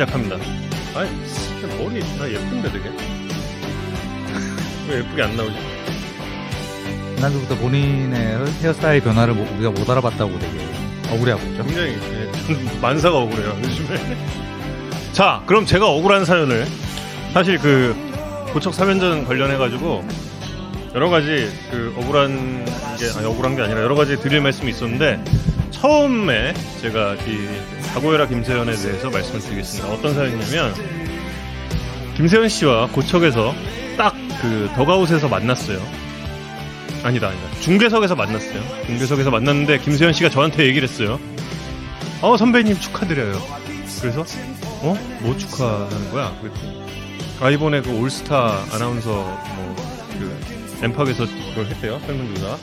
시작합니다. 아니, 머리 다 예쁜데 되게. 왜 예쁘게 안 나오지? 지난주부터 본인의 헤어스타일 변화를 못- 우리가 못 알아봤다고 되게 억울해하고 있죠. 굉장히 예, 전 만사가 억울해요 요즘에. 자, 그럼 제가 억울한 사연을 사실 그 고척 3연전 관련해 가지고 여러 가지 그 억울한 게 아니 억울한 게 아니라 여러 가지 드릴 말씀이 있었는데 처음에 제가 이 가고열아 김세현에 대해서 말씀을 드리겠습니다. 어떤 사연이냐면 김세현 씨와 고척에서 딱 그 더가웃에서 만났어요. 아니다, 아니다. 중계석에서 만났어요. 중계석에서 만났는데 김세현 씨가 저한테 얘기를 했어요. 어, 선배님 축하드려요. 그래서 어? 뭐 축하하는 거야? 그랬더니 아 이번에 그 올스타 아나운서 뭐그 엠팍에서 그걸 했대요. 설문조사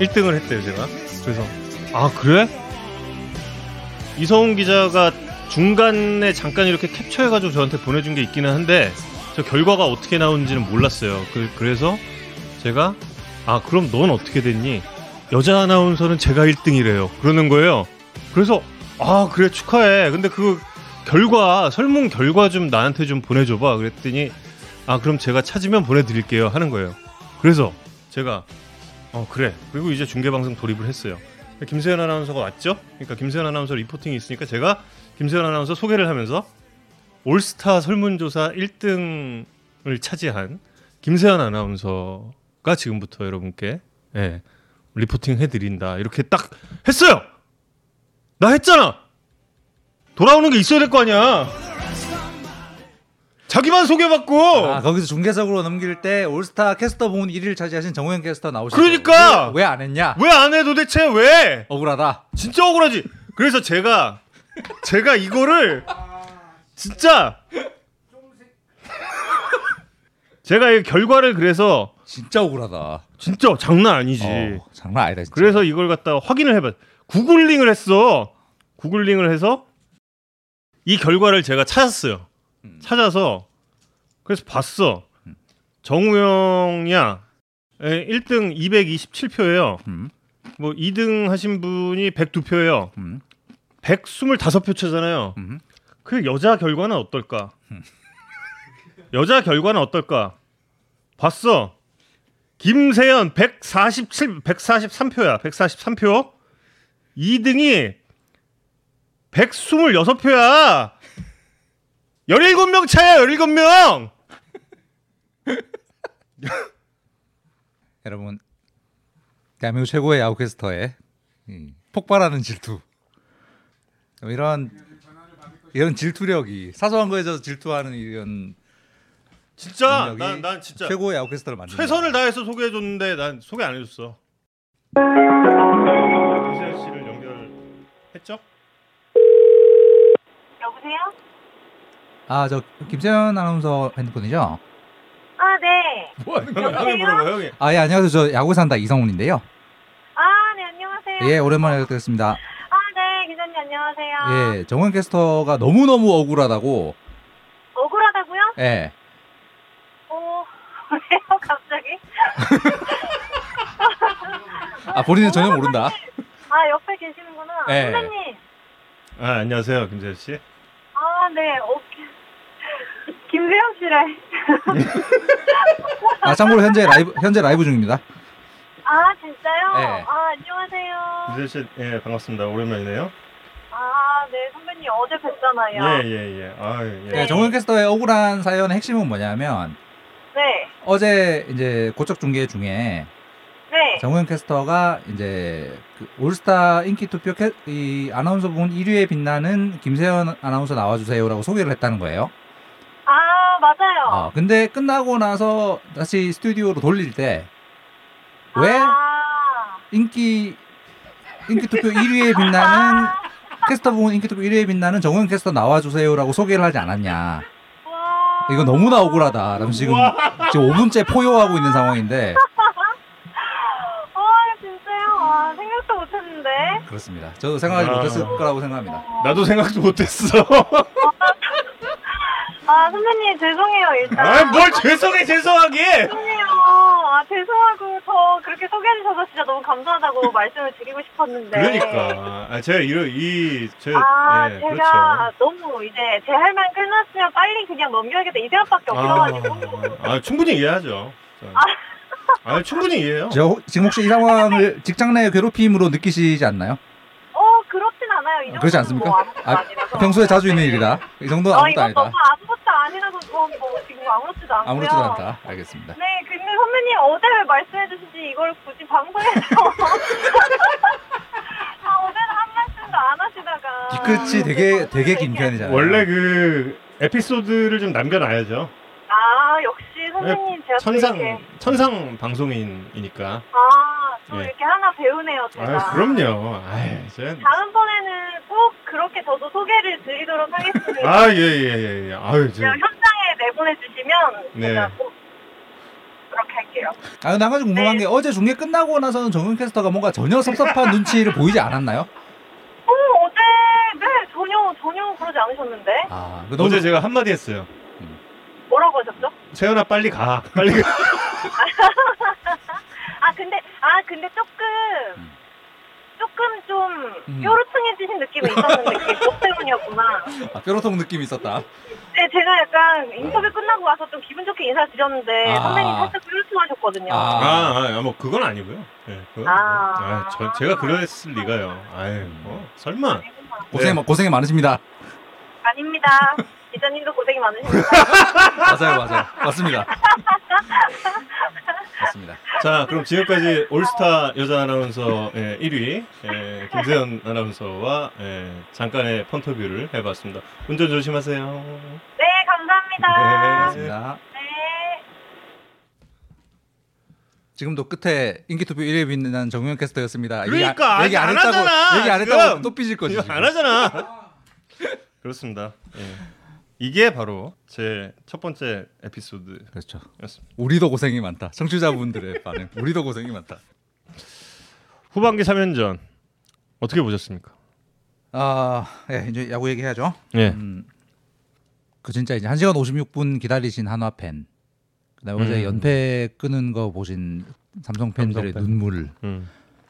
1등을 했대요, 제가. 그래서 아 그래? 이성훈 기자가 중간에 잠깐 이렇게 캡처해가지고 저한테 보내준 게 있기는 한데 저 결과가 어떻게 나오는지는 몰랐어요. 그, 그래서 제가 아 그럼 넌 어떻게 됐니? 여자 아나운서는 제가 1등이래요. 그러는 거예요. 그래서 아 그래 축하해. 근데 그 결과 설문 결과 좀 나한테 좀 보내줘봐. 그랬더니 아 그럼 제가 찾으면 보내드릴게요 하는 거예요. 그래서 제가 어 그래. 그리고 이제 중계 방송 돌입을 했어요. 김세현 아나운서가 왔죠. 그러니까 김세현 아나운서 리포팅이 있으니까 제가 김세현 아나운서 소개를 하면서 올스타 설문조사 1등을 차지한 김세현 아나운서가 지금부터 여러분께 예, 리포팅 해드린다 이렇게 딱 했어요. 나 했잖아. 돌아오는 게 있어야 될 거 아니야. 자기만 소개받고. 아, 거기서 중계석으로 넘길 때 올스타 캐스터 부문 1위를 차지하신 정우영 캐스터 나오시죠. 그러니까! 왜 안 했냐? 왜 안 해 도대체 왜? 억울하다. 진짜 억울하지. 그래서 제가 제가 이거를 진짜 제가 이 결과를 그래서 진짜 억울하다. 진짜 장난 아니지. 어, 장난 아니다. 진짜. 그래서 이걸 갖다가 확인을 해봐. 구글링을 했어. 구글링을 해서 이 결과를 제가 찾았어요. 음. 찾아서 그래서 봤어. 정우영이야. 1등 227표예요. 음, 뭐 2등 하신 분이 102표예요. 음, 125표 차잖아요. 음. 그 여자 결과는 어떨까? 여자 결과는 어떨까? 봤어. 김세연 147 143표야. 143표. 2등이 126표야. 17명 차야. 17명. 여러분 대한민국 최고의 야구 캐스터의 이 폭발하는 질투 이런 이런 질투력이 사소한 거에서 질투하는 이런 진짜 난, 난 진짜 최고의 야구 캐스터를 만든다. 최선을 다해서 소개해 줬는데 난 소개 안 해줬어. 김세현 씨를 연결했죠? 여보세요? 아 저 김세현 아나운서 핸드폰이죠? 아, 네. 뭐 하는 거야? 형이 물어봐 형이. 아 예 안녕하세요 저 야구 산다 이성훈인데요. 아, 네, 안녕하세요. 예 오랜만에 뵙겠습니다. 아, 네, 기자님 안녕하세요. 예 정원 캐스터가 너무 너무 억울하다고. 억울하다고요? 예. 어, 왜요, 갑자기? 아 본인은 전혀 모른다. 아, 옆에 계시는구나. 네. 선배님. 아 안녕하세요 김세현 씨. 아, 네, 오케이. 김세영 씨래. 아 참고로 현재 라이브 현재 라이브 중입니다. 아, 진짜요? 네. 아, 안녕하세요. 김세현 씨, 예 반갑습니다. 오랜만이네요. 아, 네, 선배님 어제 뵀잖아요. 예예 예. 아 예. 네, 정원 캐스터의 억울한 사연의 핵심은 뭐냐면 네, 어제 이제 고척 중계 중에 네. 정우영 캐스터가 이제 그 올스타 인기 투표 캐, 이 아나운서 부문 1위에 빛나는 김세현 아나운서 나와주세요라고 소개를 했다는 거예요. 아, 맞아요. 어, 근데 끝나고 나서 다시 스튜디오로 돌릴 때 왜 아, 인기 인기 투표 1위에 빛나는 아, 캐스터 부문 인기 투표 1위에 빛나는 정우영 캐스터 나와주세요라고 소개를 하지 않았냐. 와. 이거 너무나 억울하다. 그럼 지금 지금 5분째 포효하고 있는 상황인데 아, 진짜요? 아, 생각도 못했는데. 그렇습니다. 저도 생각하지 아. 못했을 거라고 생각합니다. 나도 생각도 못했어. 아, 선배님, 죄송해요, 일단. 아 뭘 죄송해 죄송하게. 죄송해요. 아, 아 죄송하고 저 그렇게 소개해 주셔서 진짜 너무 감사하다고 말씀을 드리고 싶었는데. 그러니까 아, 제가 이러 이제 아 예, 제가 너무 이제 제 할 말 끝났으면 빨리 그냥 넘겨야겠다 이 생각밖에 없어가지고. 아, 아 충분히 이해하죠. 아 충분히 이해해요. 저 지금 혹시 이 상황을 직장 내 괴롭힘으로 느끼시지 않나요? 않아요. 이 정도는 그렇지 않습니까? 뭐 아. 평소에 자주 있는 일이다. 이 정도는 아 아무것도 이건 아니다. 아무것도 아니라서 저뭐 지금 아무렇지도 않고요. 아무렇지도 않다. 알겠습니다. 네, 근데 선배님 어제 왜 말씀해 주시지 이걸 굳이 방송에서 아 어제는 한 말씀도 안 하시다가 뒤끝이 되게 되게 긴 편이잖아요. 원래 그 에피소드를 좀 남겨놔야죠. 아 역시 선배님 제가 또 천상 이렇게 천상 방송인이니까. 아 또 예. 이렇게 하나 배우네요 제가 아 그럼요. 아이, 제... 다음번에는 꼭 그렇게 저도 소개를 드리도록 하겠습니다 아 예 예예 예, 예. 아유 저 제가 현장에 내보내 주시면 네. 제가 꼭 그렇게 할게요 아, 근데 한 가지 궁금한 네. 게 어제 중계 끝나고 나서는 정윤 캐스터가 뭔가 전혀 섭섭한 눈치를 보이지 않았나요? 어 어제 네 전혀 전혀 그러지 않으셨는데 아, 그 어제 제가 한마디 했어요. 뭐라고 하셨죠? 세연아 빨리 가. 빨리 가. 아 근데 아 근데 조금 음. 조금 좀 음. 뾰루퉁해지신 느낌이 있었는데 그게 그것 때문이었구나. 아, 뾰로통 느낌이 있었다. 네 제가 약간 인터뷰 끝나고 와서 좀 기분 좋게 인사 드렸는데 아. 선배님 살짝 뾰루퉁하셨거든요. 아. 아, 아, 뭐 그건 아니고요. 예, 그건 아. 아, 저, 제가 그랬을 리가요. 아유, 뭐 설마. 고생 네. 고생이 많으십니다. 아닙니다. 기자님도 고생이 많으십니다. 맞아요, 맞아요. 맞습니다. 맞습니다. 자, 그럼 지금까지 올스타 여자 아나운서 예, 1위 예, 김세연 아나운서와 예, 잠깐의 폰터뷰를 해봤습니다. 운전 조심하세요. 네 감사합니다. 맞습니다. 네. 지금도 끝에 인기투표 1위 빛난 정윤 캐스터였습니다. 그러니까 얘기 안 안 했다고 하잖아, 얘기 안. 했다고 또 삐질 거지. 안 하잖아. 그렇습니다. 예. 이게 바로 제 첫 번째 에피소드였습니다. 그렇죠. 우리도 고생이 많다. 청취자분들의 반응. 우리도 고생이 많다. 후반기 3연전 어떻게 보셨습니까? 아, 예, 이제 야구 얘기해야죠. 예. 음, 그 진짜 이제 1시간 56분 기다리신 한화 팬. 그다음에 어제 음. 연패 끄는 거 보신 삼성 팬들의 삼성 팬. 눈물. 음.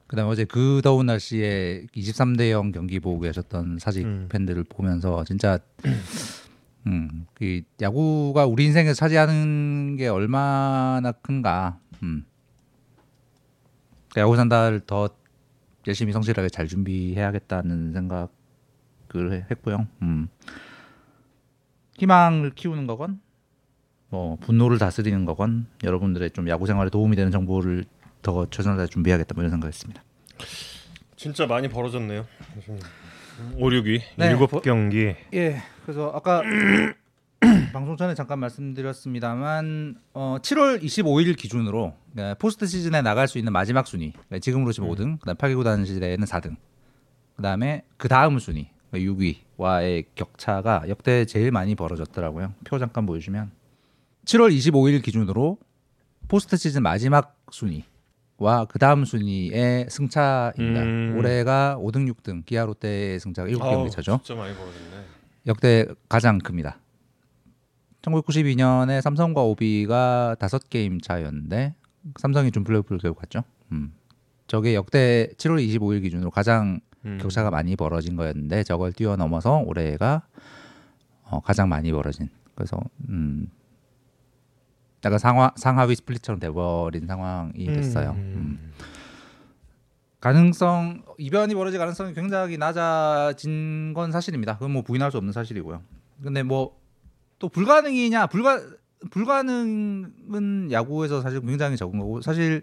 그다음에 어제 그 더운 날씨에 23대 0 경기 보고 계셨던 사직 음. 팬들을 보면서 진짜 음, 그 야구가 우리 인생에서 차지하는 게 얼마나 큰가. 음. 그 야구 산다를 더 열심히 성실하게 잘 준비해야겠다는 생각을 해- 했고요. 음. 희망을 키우는 거건 뭐 분노를 다스리는 거건 여러분들의 좀 야구 생활에 도움이 되는 정보를 더 최선을 다해 준비해야겠다 뭐 이런 생각했습니다. 진짜 많이 벌어졌네요. 5, 6위 네. 일곱 경기. 예, 그래서 아까 방송 전에 잠깐 말씀드렸습니다만 어, 7월 25일 기준으로 네, 포스트 시즌에 나갈 수 있는 마지막 순위 네, 지금으로 치면 5등, 그다음 8기 구단 시대에는 4등, 그다음에 그 다음 순위 6위와의 격차가 역대 제일 많이 벌어졌더라고요. 표 잠깐 보여주면 7월 25일 기준으로 포스트 시즌 마지막 순위 와 그 다음 순위의 승차입니다. 음. 올해가 5등, 6등 기아 롯데의 승차가 7경기 차죠. 진짜 많이 벌어졌네. 역대 가장 큽니다. 1992년에 삼성과 오비가 다섯 게임 차였는데 삼성이 좀 플레이오프를 결국 갔죠. 음. 저게 역대 7월 25일 기준으로 가장 음. 격차가 많이 벌어진 거였는데 저걸 뛰어넘어서 올해가 어, 가장 많이 벌어진. 그래서 음. 약간 상하 상하위 스플릿처럼 돼버린 상황이 됐어요. 음. 가능성 이변이 벌어질 가능성이 굉장히 낮아진 건 사실입니다. 그건 뭐 부인할 수 없는 사실이고요. 근데 뭐 또 불가능이냐 불가 불가능은 야구에서 사실 굉장히 적은 거고 사실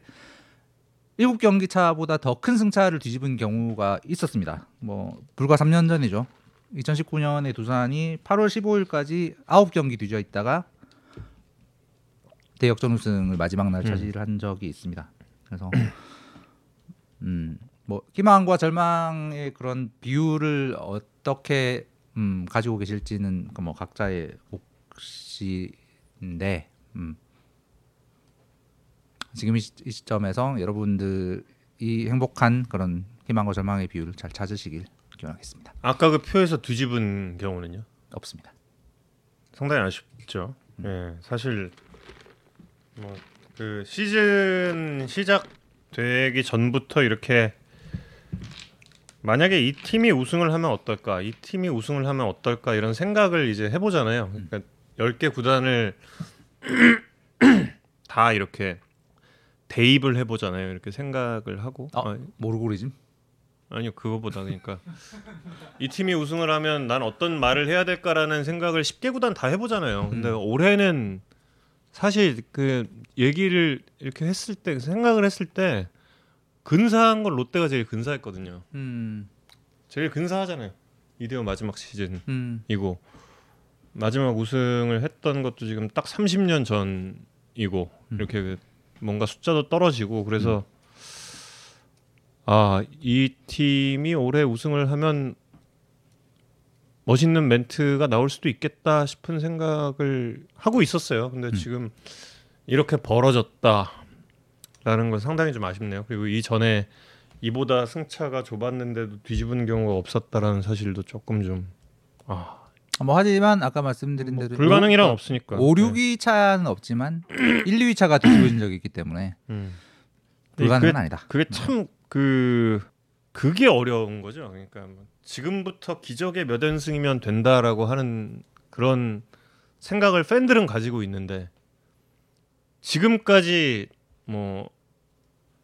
일곱 경기 차보다 더 큰 승차를 뒤집은 경우가 있었습니다. 뭐 불과 3년 전이죠. 2019년에 두산이 8월 15일까지 9경기 뒤져 있다가 대 역전 우승을 마지막 날 음. 차지를 한 적이 있습니다. 그래서 음, 뭐 희망과 절망의 그런 비율을 어떻게 음, 가지고 계실지는 그뭐 각자의 몫인데 음. 지금 이, 시- 이 시점에서 여러분들이 행복한 그런 희망과 절망의 비율을 잘 찾으시길 기원하겠습니다. 아까 그 표에서 뒤집은 경우는요? 없습니다. 상당히 아쉽죠. 예, 사실 뭐 그 시즌 시작되기 전부터 이렇게 만약에 이 팀이 우승을 하면 어떨까, 이 팀이 우승을 하면 어떨까 이런 생각을 이제 해보잖아요. 그러니까 10개 구단을 다 이렇게 대입을 해보잖아요. 이렇게 생각을 하고 어, 아, 모르고리즘? 아니요 그거보다 그러니까 이 팀이 우승을 하면 난 어떤 말을 해야 될까라는 생각을 10개 구단 다 해보잖아요. 근데 올해는 사실 그 얘기를 이렇게 했을 때 생각을 했을 때 근사한 건 롯데가 제일 근사했거든요. 음, 제일 근사하잖아요. 이대호 마지막 시즌이고. 음, 마지막 우승을 했던 것도 지금 딱 30년 전이고. 이렇게 그 뭔가 숫자도 떨어지고. 그래서 아 이 팀이 올해 우승을 하면 멋있는 멘트가 나올 수도 있겠다 싶은 생각을 하고 있었어요. 근데 지금 이렇게 벌어졌다라는 건 상당히 좀 아쉽네요. 그리고 이 전에 이보다 승차가 좁았는데도 뒤집은 경우가 없었다라는 사실도 조금 좀 아, 뭐 하지만 아까 말씀드린 뭐 대로 불가능이란 없으니까. 5, 6위 차는 없지만 1, 2위 차가 뒤집어진 적이 있기 때문에 음. 불가능은 그게, 아니다. 그게 참그 그게 어려운 거죠. 그러니까 뭐 지금부터 기적의 몇 연승이면 된다라고 하는 그런 생각을 팬들은 가지고 있는데 지금까지 뭐,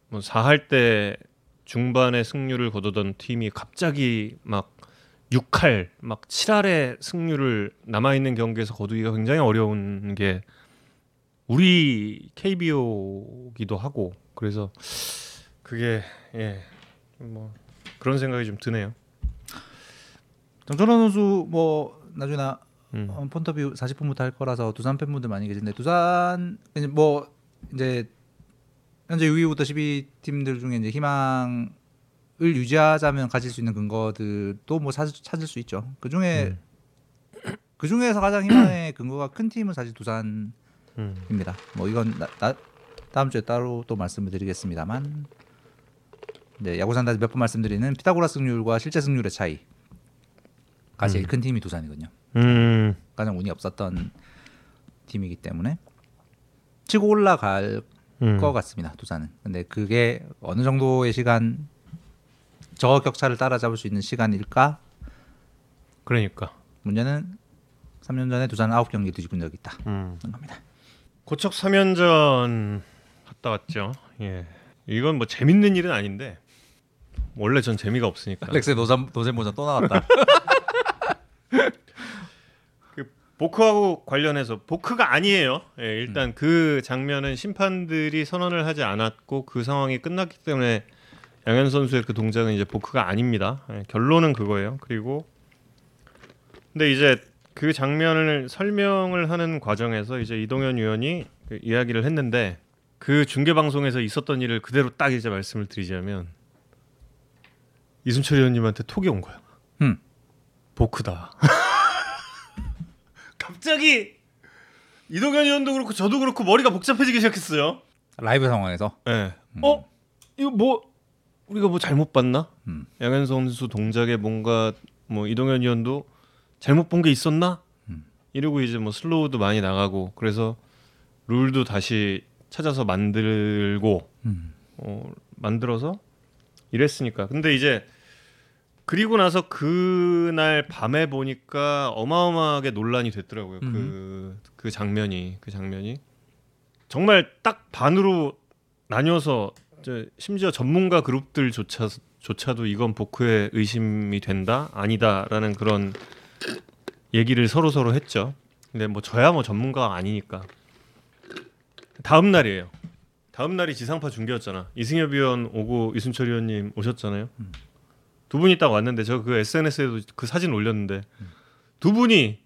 뭐 4할 때 중반에 승률을 거두던 팀이 갑자기 막 6할 막 7할의 승률을 남아 있는 경기에서 거두기가 굉장히 어려운 게 우리 KBO기도 하고 그래서 그게 예 뭐 그런 생각이 좀 드네요. 정철원 선수 뭐 나중에 나 음. 어, 폰터뷰 40분부터 할 거라서 두산 팬분들 많이 계신데 두산 이제 뭐 이제 현재 6위부터 12 팀들 중에 이제 희망을 유지하자면 가질 수 있는 근거들도 뭐 찾을, 찾을 수 있죠. 그 중에 그 중에서 가장 희망의 근거가 큰 팀은 사실 두산입니다. 음. 뭐 이건 나, 나- 다음 주에 따로 또 말씀을 드리겠습니다만 네, 야구 산다에서 몇 번 말씀드리는 피타고라스 승률과 실제 승률의 차이 가 제일 큰 팀이 두산이거든요. 음. 가장 운이 없었던 팀이기 때문에 치고 올라갈 음. 것 같습니다. 두산은. 근데 그게 어느 정도의 시간 저 격차를 따라잡을 수 있는 시간일까? 그러니까. 문제는 3년 전에 두산 9경기 뒤집은 적이 있다. 음. 겁니다. 고척 3연전 갔다 왔죠. 예. 이건 뭐 재밌는 일은 아닌데 원래 전 재미가 없으니까. 알렉스의 노잼 노잼 모자 또 나왔다. 그 보크하고 관련해서 보크가 아니에요. 예, 일단 그 장면은 심판들이 선언을 하지 않았고 그 상황이 끝났기 때문에 양현 선수의 그 동작은 이제 보크가 아닙니다. 예, 결론은 그거예요. 그리고 근데 이제 그 장면을 설명을 하는 과정에서 이제 이동현 위원이 그 이야기를 했는데 그 중계 방송에서 있었던 일을 그대로 딱 이제 말씀을 드리자면 이순철 위원님한테 톡이 온. 음. 보크다. 갑자기 이동현 의원도 그렇고 저도 그렇고 머리가 복잡해지기 시작했어요. 라이브 상황에서 예. 어? 이거 뭐 우리가 뭐 잘못 봤나? 음. 양현 선수 동작에 뭔가 뭐 이동현 의원도 잘못 본 게 있었나? 음. 이러고 이제 뭐 슬로우도 많이 나가고 그래서 룰도 다시 찾아서 만들고 음. 어, 만들어서 이랬으니까. 근데 이제 그리고 나서 그날 밤에 보니까 어마어마하게 논란이 됐더라고요. 그, 그 장면이 그 장면이 정말 딱 반으로 나뉘어서 심지어 전문가 그룹들조차 조차도 이건 보크의 의심이 된다 아니다라는 그런 얘기를 서로 서로 했죠. 근데 뭐 저야 뭐 전문가가 아니니까 다음 날이에요. 다음 날이 지상파 중계였잖아. 이승엽 위원 오고 이순철 위원님 오셨잖아요. 두 분이 딱 왔는데 저 그 SNS에도 그 사진 올렸는데 두 분이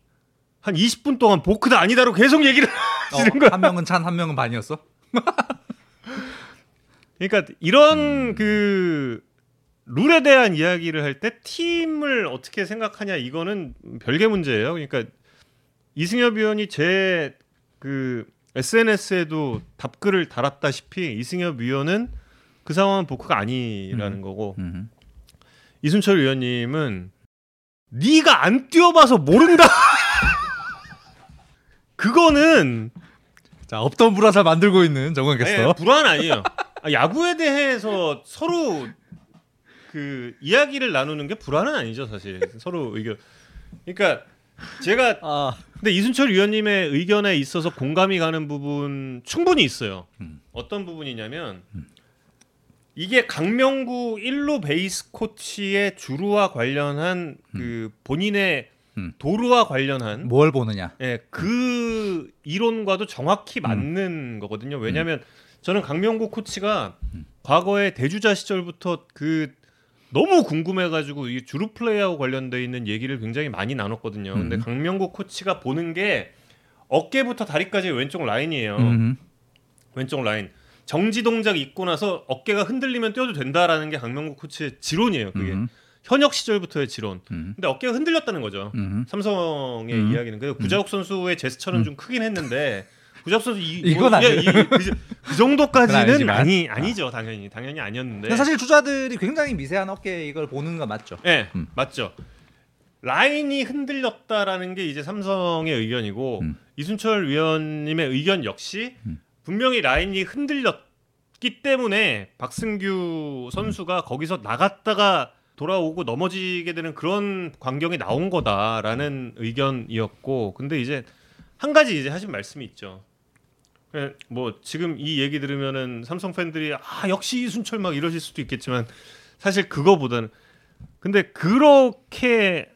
한 20분 동안 보크다 아니다로 계속 얘기를 하시는 거야. 어, 한 명은 찬, 한 명은 반이었어. 그러니까 이런 그 룰에 대한 이야기를 할 때 팀을 어떻게 생각하냐 이거는 별개 문제예요. 그러니까 이승엽 위원이 제 그 SNS에도 답글을 달았다시피 이승엽 위원은 그 상황은 보크가 아니라는 거고 음. 이순철 위원님은 네가 안 뛰어봐서 모른다. 그거는 자 없던 불화살 만들고 있는 정원 아니, 캐스터. 불안 아니에요. 아, 야구에 대해서 서로 그 이야기를 나누는 게 불안은 아니죠, 사실. 서로 의견. 그러니까 제가 아, 근데 이순철 위원님의 의견에 있어서 공감이 가는 부분 충분히 있어요. 음. 어떤 부분이냐면 이게 강명구 1루 베이스 코치의 주루와 관련한 그 본인의 음. 도루와 관련한 뭘 보느냐. 예, 그 이론과도 정확히 맞는 거거든요. 왜냐하면 저는 강명구 코치가 과거에 대주자 시절부터 그 너무 궁금해가지고 이 주루 플레이하고 관련돼 있는 얘기를 굉장히 많이 나눴거든요. 근데 음. 강명구 코치가 보는 게 어깨부터 다리까지 왼쪽 라인이에요. 음. 왼쪽 라인. 정지 동작 있고 나서 어깨가 흔들리면 뛰어도 된다라는 게 강명구 코치의 지론이에요. 그게 음. 현역 시절부터의 지론. 음. 근데 어깨가 흔들렸다는 거죠. 음. 삼성의 음. 이야기는 그래서 구자욱 선수의 제스처는 좀 크긴 했는데 구자욱 선수 이, 이건 뭐. 예, 이- 그, 그 정도까지는. 아니 아니죠 당연히 당연히 아니었는데 사실 주자들이 굉장히 미세한 어깨 이걸 보는 건 맞죠. 예 음. 맞죠 라인이 흔들렸다라는 게 이제 삼성의 의견이고 음. 이순철 위원님의 의견 역시 음. 분명히 라인이 흔들렸기 때문에 박승규 선수가 거기서 나갔다가 돌아오고 넘어지게 되는 그런 광경이 나온 거다라는 의견이었고 근데 이제 한 가지 이제 하신 말씀이 있죠. 예, 뭐 지금 이 얘기 들으면은 삼성 팬들이 아 역시 이순철 막 이러실 수도 있겠지만 사실 그거보다는 근데 그렇게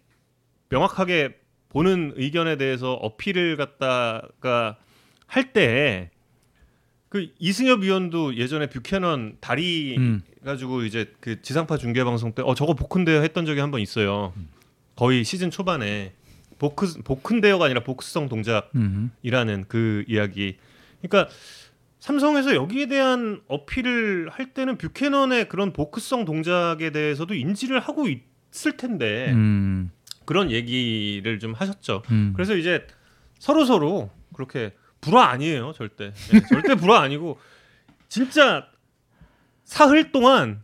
명확하게 보는 의견에 대해서 어필을 갖다가 할 때 그 이승엽 위원도 예전에 뷰캐넌 다리 음. 가지고 이제 그 지상파 중계 방송 때 어 저거 복큰데요 했던 적이 한 번 있어요. 거의 시즌 초반에 보크 복큰데요가 아니라 복스성 동작 음. 이라는 그 이야기. 그러니까 삼성에서 여기에 대한 어필을 할 때는 뷰캐넌의 그런 보크성 동작에 대해서도 인지를 하고 있을 텐데 음. 그런 얘기를 좀 하셨죠. 음. 그래서 이제 서로 서로 그렇게 불화 아니에요, 절대. 예, 절대 불화 아니고 진짜 사흘 동안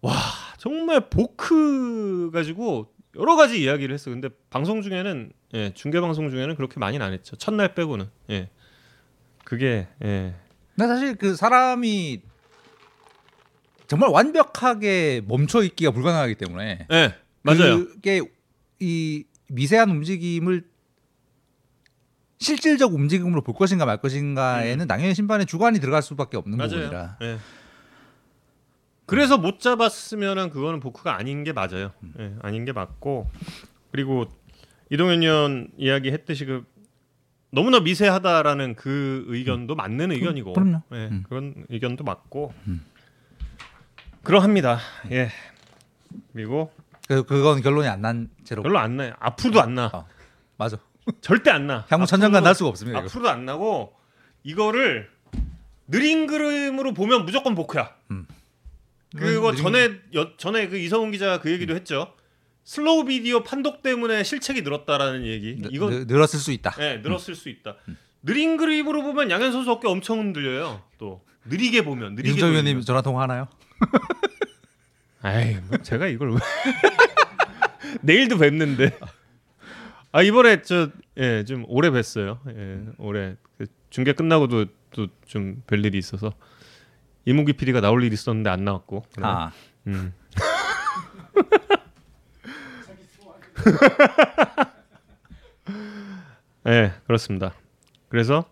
와 정말 보크 가지고 여러 가지 이야기를 했어. 근데 방송 중에는 예, 중계 방송 중에는 그렇게 많이는 안 했죠. 첫날 빼고는. 예. 그게 예. 근데 사실 그 사람이 정말 완벽하게 멈춰 있기가 불가능하기 때문에 예. 맞아요. 그게 이 미세한 움직임을 실질적 움직임으로 볼 것인가 말 것인가에는 당연히 심판의 주관이 들어갈 수밖에 없는 맞아요. 부분이라. 예. 그래서 못 잡았으면은 그거는 보크가 아닌 게 맞아요. 예, 아닌 게 맞고 그리고 이동현 의원 이야기했듯이 그 너무나 미세하다라는 그 의견도 맞는 의견이고, 그럼요. 예, 음. 그런 의견도 맞고 그러합니다. 예. 그리고 그 그건 결론이 안 난 채로. 별로 안 나요. 앞으로도 안 나. 어, 맞아. 절대 안 나. 향후 천장간 날 수가 없습니다. 이거. 앞으로도 안 나고 이거를 느린 그림으로 보면 무조건 보크야. 음. 그거 느린- 전에 여, 전에 그 이성훈 기자가 그 얘기도 했죠. 슬로우 비디오 판독 때문에 실책이 늘었다라는 얘기. 느- 이거 느- 늘었을 수 있다. 네, 늘었을 수 있다. 느린 그림으로 보면 양현종 선수 어깨 엄청 흔들려요. 또 느리게 보면 느리게 보면. 위원님 전화 통화 하나요? 아이, 뭐 제가 이걸 왜 내일도 뵙는데. 아 이번에 저예좀 오래 뵀어요. 예, 올해 그 중계 끝나고도 또 좀 별 일이 있어서 이문기 PD가 나올 일이 있었는데 안 나왔고. 아, 음. 네, 그렇습니다. 그래서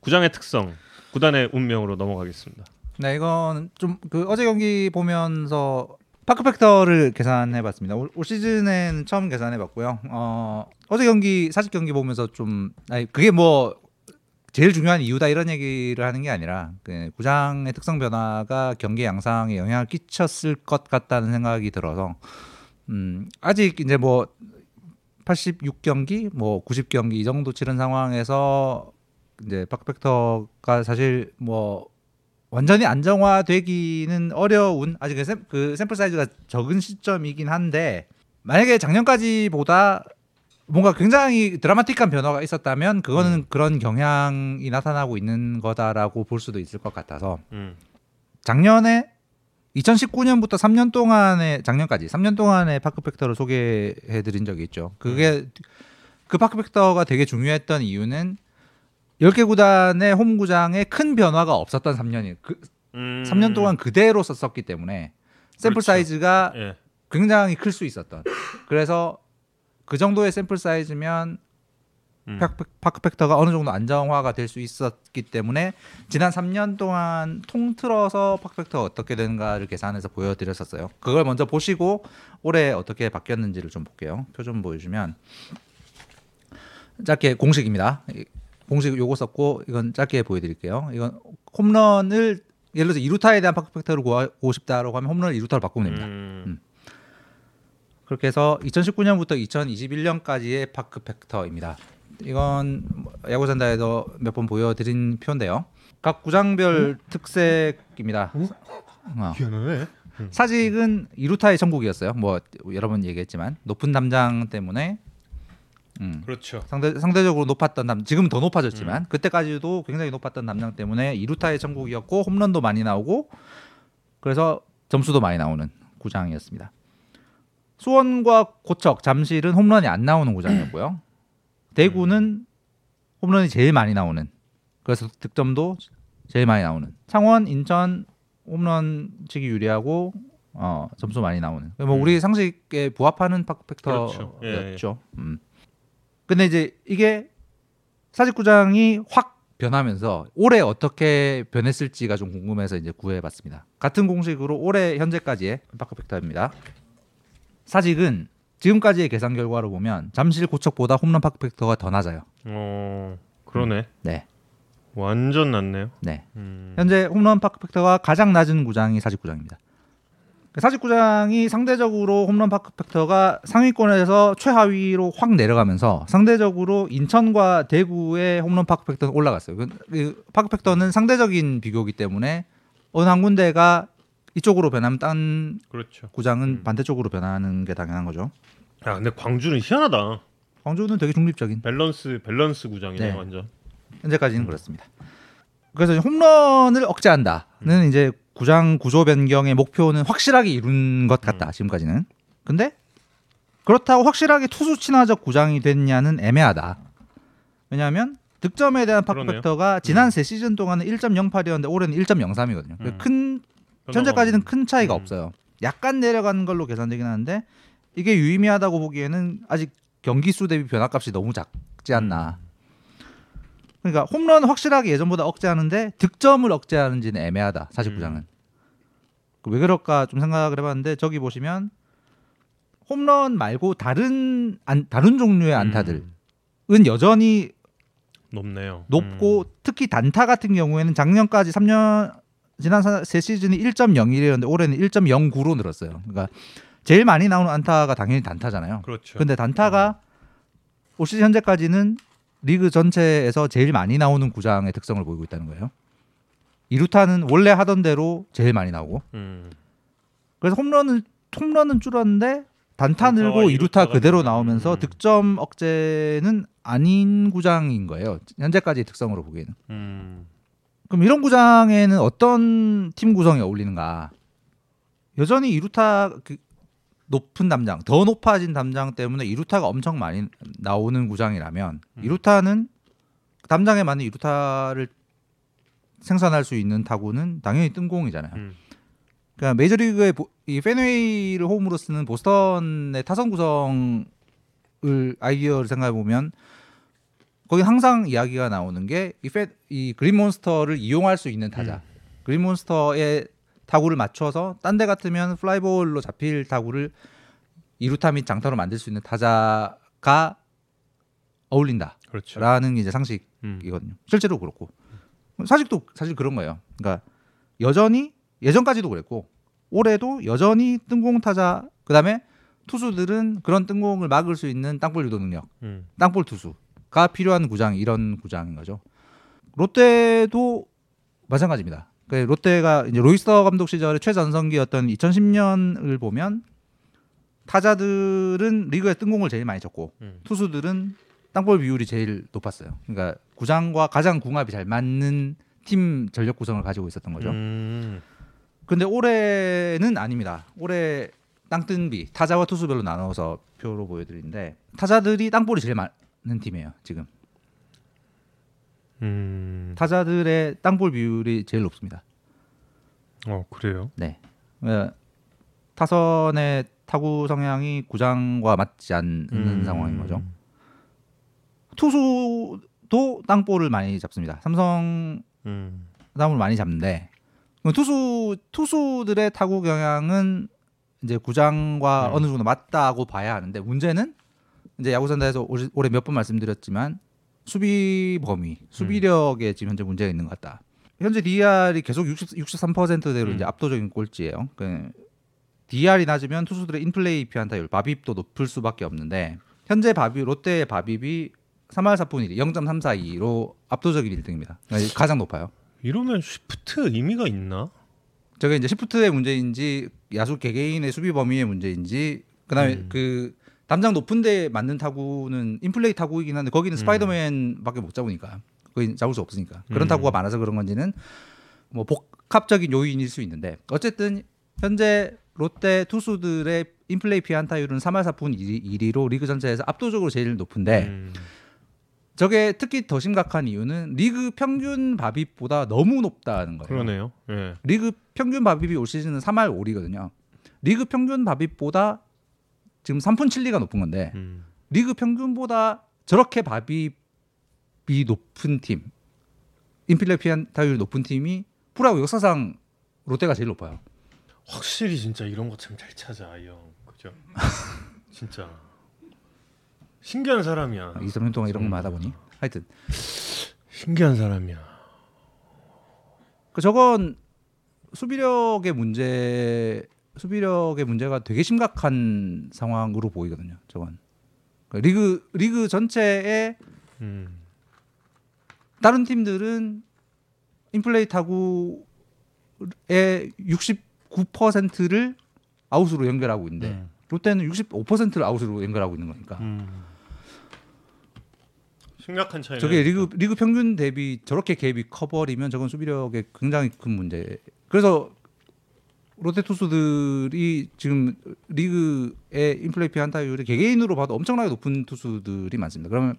구장의 특성, 구단의 운명으로 넘어가겠습니다. 네 이건 좀 그 어제 경기 보면서 파크 팩터를 계산해봤습니다. 올, 올 시즌에는 처음 계산해봤고요. 어, 어제 경기 사직 경기 보면서 좀 아니 그게 뭐 제일 중요한 이유다 이런 얘기를 하는 게 아니라 그 구장의 특성 변화가 경기 양상에 영향을 끼쳤을 것 같다는 생각이 들어서 음, 아직 이제 뭐 86경기, 뭐 90경기 이 정도 치른 상황에서 이제 파크팩터가 사실 뭐 완전히 안정화되기는 어려운 아직 그, 샘, 그 샘플 사이즈가 적은 시점이긴 한데 만약에 작년까지보다 뭔가 굉장히 드라마틱한 변화가 있었다면 그거는 그런 경향이 나타나고 있는 거다라고 볼 수도 있을 것 같아서 음. 작년에 2019년부터 3년 동안의 작년까지 3년 동안의 파크팩터를 소개해 드린 적이 있죠. 그게 그 파크팩터가 되게 중요했던 이유는 10개 구단의 홈 구장에 큰 변화가 없었던 3년이 그 음. 3년 동안 그대로 썼었기 때문에 샘플 그렇죠. 사이즈가 예. 굉장히 클 수 있었던. 그래서 그 정도의 샘플 사이즈면 음. park- park factor가 어느 정도 안정화가 될 수 있었기 때문에 지난 3년 동안 통틀어서 park factor가 어떻게 되는가를 계산해서 보여드렸었어요. 그걸 먼저 보시고 올해 어떻게 바뀌었는지를 좀 볼게요. 표 좀 보여주면 짧게 공식입니다. 이- 공식 요거 썼고 이건 짧게 보여드릴게요. 이건 홈런을 예를 들어서 2루타에 대한 파크 팩터를 구하고 싶다라고 하면 홈런을 2루타로 바꾸면 됩니다. 음. 그렇게 해서 2019년부터 2021년까지의 파크 팩터입니다. 이건 야구 산다에서 몇 번 보여드린 표인데요. 각 구장별 특색입니다. 어. 희한하네. 사직은 이루타의 천국이었어요. 뭐 여러 번 얘기했지만 높은 담장 때문에 음, 그렇죠. 상대 상대적으로 높았던 담 지금은 더 높아졌지만 그때까지도 굉장히 높았던 담장 때문에 이루타의 천국이었고 홈런도 많이 나오고 그래서 점수도 많이 나오는 구장이었습니다. 수원과 고척, 잠실은 홈런이 안 나오는 구장이었고요. 대구는 홈런이 제일 많이 나오는 그래서 득점도 제일 많이 나오는 창원, 인천 홈런 치기 유리하고 어, 점수 많이 나오는 뭐 음. 우리 상식에 부합하는 파크 그렇죠. 팩터였죠. 예, 음. 근데 이제 이게 사직구장이 확 변하면서 올해 어떻게 변했을지가 좀 궁금해서 이제 구해봤습니다. 같은 공식으로 올해 현재까지의 파크 팩터입니다. 사직은 지금까지의 계산 결과로 보면 잠실 고척보다 홈런 파크 팩터가 더 낮아요. 어 그러네. 네, 완전 낮네요. 네. 음. 현재 홈런 park factor가 가장 낮은 구장이 사직구장입니다. 사직구장이 상대적으로 홈런 park factor가 상위권에서 최하위로 확 내려가면서 상대적으로 인천과 대구의 홈런 park factor는 올라갔어요. 그- 그 park factor는 상대적인 비교이기 때문에 어느 한 군데가 이쪽으로 변하면 딴 그렇죠. 구장은 음. 반대쪽으로 변하는 게 당연한 거죠. 야 근데 광주는 희한하다. 광주는 되게 중립적인 밸런스 밸런스 구장이네 네. 완전. 현재까지는 음. 그렇습니다. 그래서 홈런을 억제한다는 음. 이제 구장 구조 변경의 목표는 확실하게 이룬 것 같다 음. 지금까지는. 근데 그렇다고 확실하게 투수 친화적 구장이 됐냐는 애매하다. 왜냐하면 득점에 대한. park factor가 지난 음. 세 시즌 동안은 1.08이었는데 올해는 1.03이거든요. 음. 큰 현재까지는 큰 차이가 음. 없어요. 약간 내려가는 걸로 계산되긴 하는데 이게 유의미하다고 보기에는 아직 경기 수 대비 변화값이 너무 작지 않나. 그러니까 홈런 확실하게 예전보다 억제하는데 득점을 억제하는지는 애매하다. 사실 음. 구장은. 왜 그럴까 좀 생각을 해봤는데 저기 보시면 홈런 말고 다른 안, 다른 종류의 안타들은 음. 여전히 높네요. 높고 음. 특히 단타 같은 경우에는 작년까지 3년 지난 사- 세 시즌이 1.01이었는데 올해는 1.09로 늘었어요. 그러니까 제일 많이 나오는 안타가 당연히 단타잖아요. 그렇죠. 근데 단타가 올 시즌 현재까지는 리그 전체에서 제일 많이 나오는 구장의 특성을 보이고 있다는 거예요. 이루타는 원래 하던 대로 제일 많이 나오고 음. 그래서 홈런은 홈런은 줄었는데 단타 늘고 이루타 그대로 늘고. 나오면서 음. 득점 억제는 아닌 구장인 거예요. 현재까지 특성으로 보기에는. 음. 그럼 이런 구장에는 어떤 팀 구성이 어울리는가? 여전히 이루타 그 높은 담장, 더 높아진 담장 때문에 이루타가 엄청 많이 나오는 구장이라면 음. 이루타는 담장에 맞는 이루타를 생산할 수 있는 타구는 당연히 뜬공이잖아요. 음. 그러니까 메이저리그의 보- 이 페네이를 홈으로 쓰는 보스턴의 타선 구성을 아이디어를 생각해 보면 거기 항상 이야기가 나오는 게이 이 그린몬스터를 이용할 수 있는 타자. 음. 그린몬스터의 타구를 맞춰서 딴 데 같으면 플라이볼로 잡힐 타구를 이루타 및 장타로 만들 수 있는 타자가 어울린다라는 그렇죠. 게 이제 상식 음. 이거든요. 실제로 그렇고 사직도 사실 그런 거예요. 그러니까 여전히 예전까지도 그랬고 올해도 여전히 뜬공 타자 그다음에 투수들은 그런 뜬공을 막을 수 있는 땅볼 유도 능력, 음. 땅볼 투수가 필요한 구장 이런 구장인 거죠. 롯데도 마찬가지입니다. 그 롯데가 이제 로이스터 감독 시절에 최전성기였던 2010년을 보면 타자들은 리그에 뜬 공을 제일 많이 쳤고 음. 투수들은 땅볼 비율이 제일 높았어요. 그러니까 구장과 가장 궁합이 잘 맞는 팀 전력 구성을 가지고 있었던 거죠. 음. 근데 올해는 아닙니다. 올해 땅뜬비 타자와 투수별로 나눠서 표로 보여드리는데 타자들이 땅볼이 제일 많은 팀이에요. 지금 음. 타자들의 땅볼 비율이 제일 높습니다. 어 그래요. 네. 어, 타선의 타구 성향이 구장과 맞지 않는 음. 상황인 거죠. 투수도 땅볼을 많이 잡습니다. 삼성 음. 땅볼 많이 잡는데 투수 투수들의 타구 경향은 이제 구장과 음. 어느 정도 맞다고 봐야 하는데 문제는 이제 야구산다에서 올- 올해 몇 번 말씀드렸지만 수비 범위, 수비력에 지금 현재 문제가 있는 것 같다. 현재 DR이 계속 60, 63%대로 음. 이제 압도적인 꼴찌예요. 그 DR이 낮으면 투수들의 인플레이 피안타율, 바빕도 높을 수밖에 없는데 현재 바빕 롯데의 바빕이 3할 4푼 1리 0.342로 압도적인 1등입니다. 가장 높아요. 이러면 쉬프트 의미가 있나? 저게 이제 시프트의 문제인지 야수 개개인의 수비 범위의 문제인지 그다음에 음. 그 담장 높은데 맞는 타구는 인플레이 타구이긴 한데 거기는 음. 스파이더맨밖에 못 잡으니까 거기 잡을 수 없으니까 그런 음. 타구가 많아서 그런 건지는 뭐 복합적인 요인일 수 있는데 어쨌든 현재 롯데 투수들의 인플레이 피안타율은 3할 4푼 1리로 리그 전체에서 압도적으로 제일 높은데 음. 저게 특히 더 심각한 이유는 리그 평균 BABIP보다 너무 높다는 거예요. 그러네요. 예. 리그 평균 BABIP이 올 시즌은 3할 5리거든요. 리그 평균 바빕보다 지금 3푼 7리가 높은 건데 음. 리그 평균보다 저렇게 바빕이 높은 팀, 인필레피안 타율 높은 팀이 프로야구 역사상 롯데가 제일 높아요. 확실히 진짜 이런 거 참 잘 찾아 이 형. 그죠? 진짜 신기한 사람이야. 23년 동안 이런 음. 것만 하다 보니 하여튼 신기한 사람이야. 그 저건 수비력의 문제 수비력의 문제가 되게 심각한 상황으로 보이거든요. 저건 그 리그 리그 전체에 음. 다른 팀들은 인플레이 타구의 69%를 아웃으로 연결하고 있는데 음. 롯데는 65%를 아웃으로 연결하고 있는 거니까 음. 심각한 차이네. 저게 리그 리그 평균 대비 저렇게 갭이 커버리면 저건 수비력에 굉장히 큰 문제. 그래서 롯데 투수들이 지금 리그의 인플레이 피안타율이 개개인으로 봐도 엄청나게 높은 투수들이 많습니다. 그러면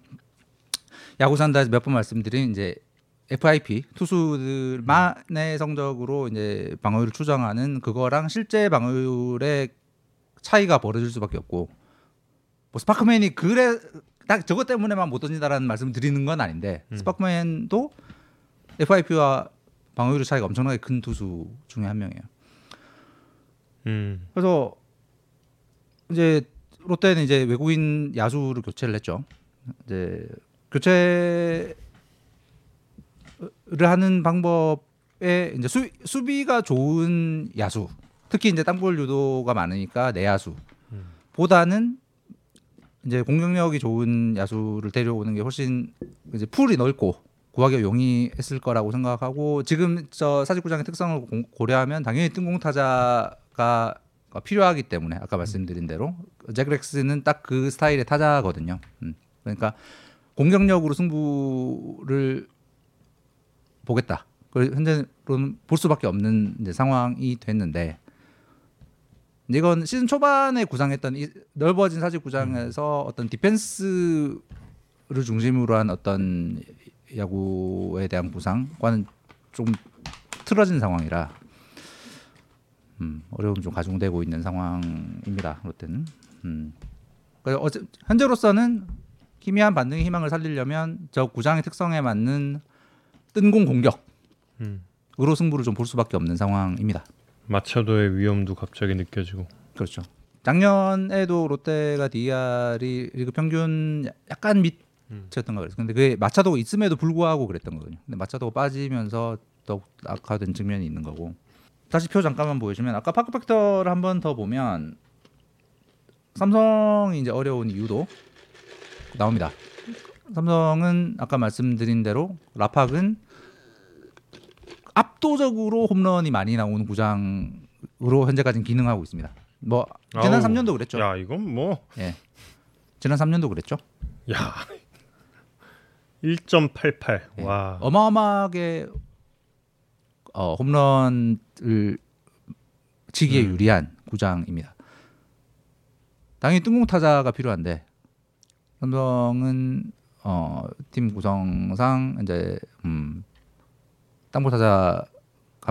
야구 산다에서 몇 번 말씀드린 이제 FIP 투수들만의 성적으로 이제 방어율을 추정하는 그거랑 실제 방어율의 차이가 벌어질 수밖에 없고 뭐 스파크맨이 그래 딱 저것 때문에만 못 던진다라는 말씀을 드리는 건 아닌데 음. 스파크맨도 FIP와 방어율의 차이가 엄청나게 큰 투수 중에 한 명이에요. 음. 그래서 이제 롯데는 이제 외국인 야수를 교체를 했죠. 이제 교체를 하는 방법에 이제 수, 수비가 좋은 야수, 특히 이제 땅볼 유도가 많으니까 내야수 음. 보다는 이제 공격력이 좋은 야수를 데려오는 게 훨씬 이제 풀이 넓고 구하기 용이했을 거라고 생각하고 지금 저 사직구장의 특성을 고- 고려하면 당연히 뜬공 타자 가 필요하기 때문에 아까 말씀드린 대로 잭 렉스는 딱 그 스타일의 타자거든요. 음. 그러니까 공격력으로 승부를 보겠다. 현재로는 볼 수밖에 없는 상황이 됐는데 이건 시즌 초반에 구상했던 이 넓어진 사직 구장에서 어떤 디펜스를 중심으로 한 어떤 야구에 대한 구상과는 좀 틀어진 상황이라 음, 어려움이 좀 가중되고 있는 상황입니다. 롯데는. 음. 그래서 어제, 현재로서는 희미한 반등의 희망을 살리려면 저 구장의 특성에 맞는 뜬공 공격 으로 음. 승부를 좀 볼 수밖에 없는 상황입니다. 마차도의 위험도 갑자기 느껴지고. 그렇죠. 작년에도 롯데가 DR이 리그 평균 약간 밑이었던 거 그랬어요. 근데 그게 마차도가 있음에도 불구하고 그랬던 거거든요. 근데 마차도가 빠지면서 더욱 악화된 측면이 있는 거고. 다시 표 잠깐만 보여주면 아까 파크 팩터를 한 번 더 보면 삼성이 이제 어려운 이유도 나옵니다. 삼성은 아까 말씀드린 대로 라팍은 압도적으로 홈런이 많이 나오는 구장으로 현재까지는 기능하고 있습니다. 뭐 지난 아우, 3년도 그랬죠. 야 이건 뭐. 예. 지난 3년도 그랬죠. 야. 1.88. 예. 와. 어마어마하게 어, 홈런을 치기에 음. 유리한 구장입니다. 당연히 뜬공 타자가 필요한데 삼성은 어, 팀 구성상 이제 음, 땅볼 타자가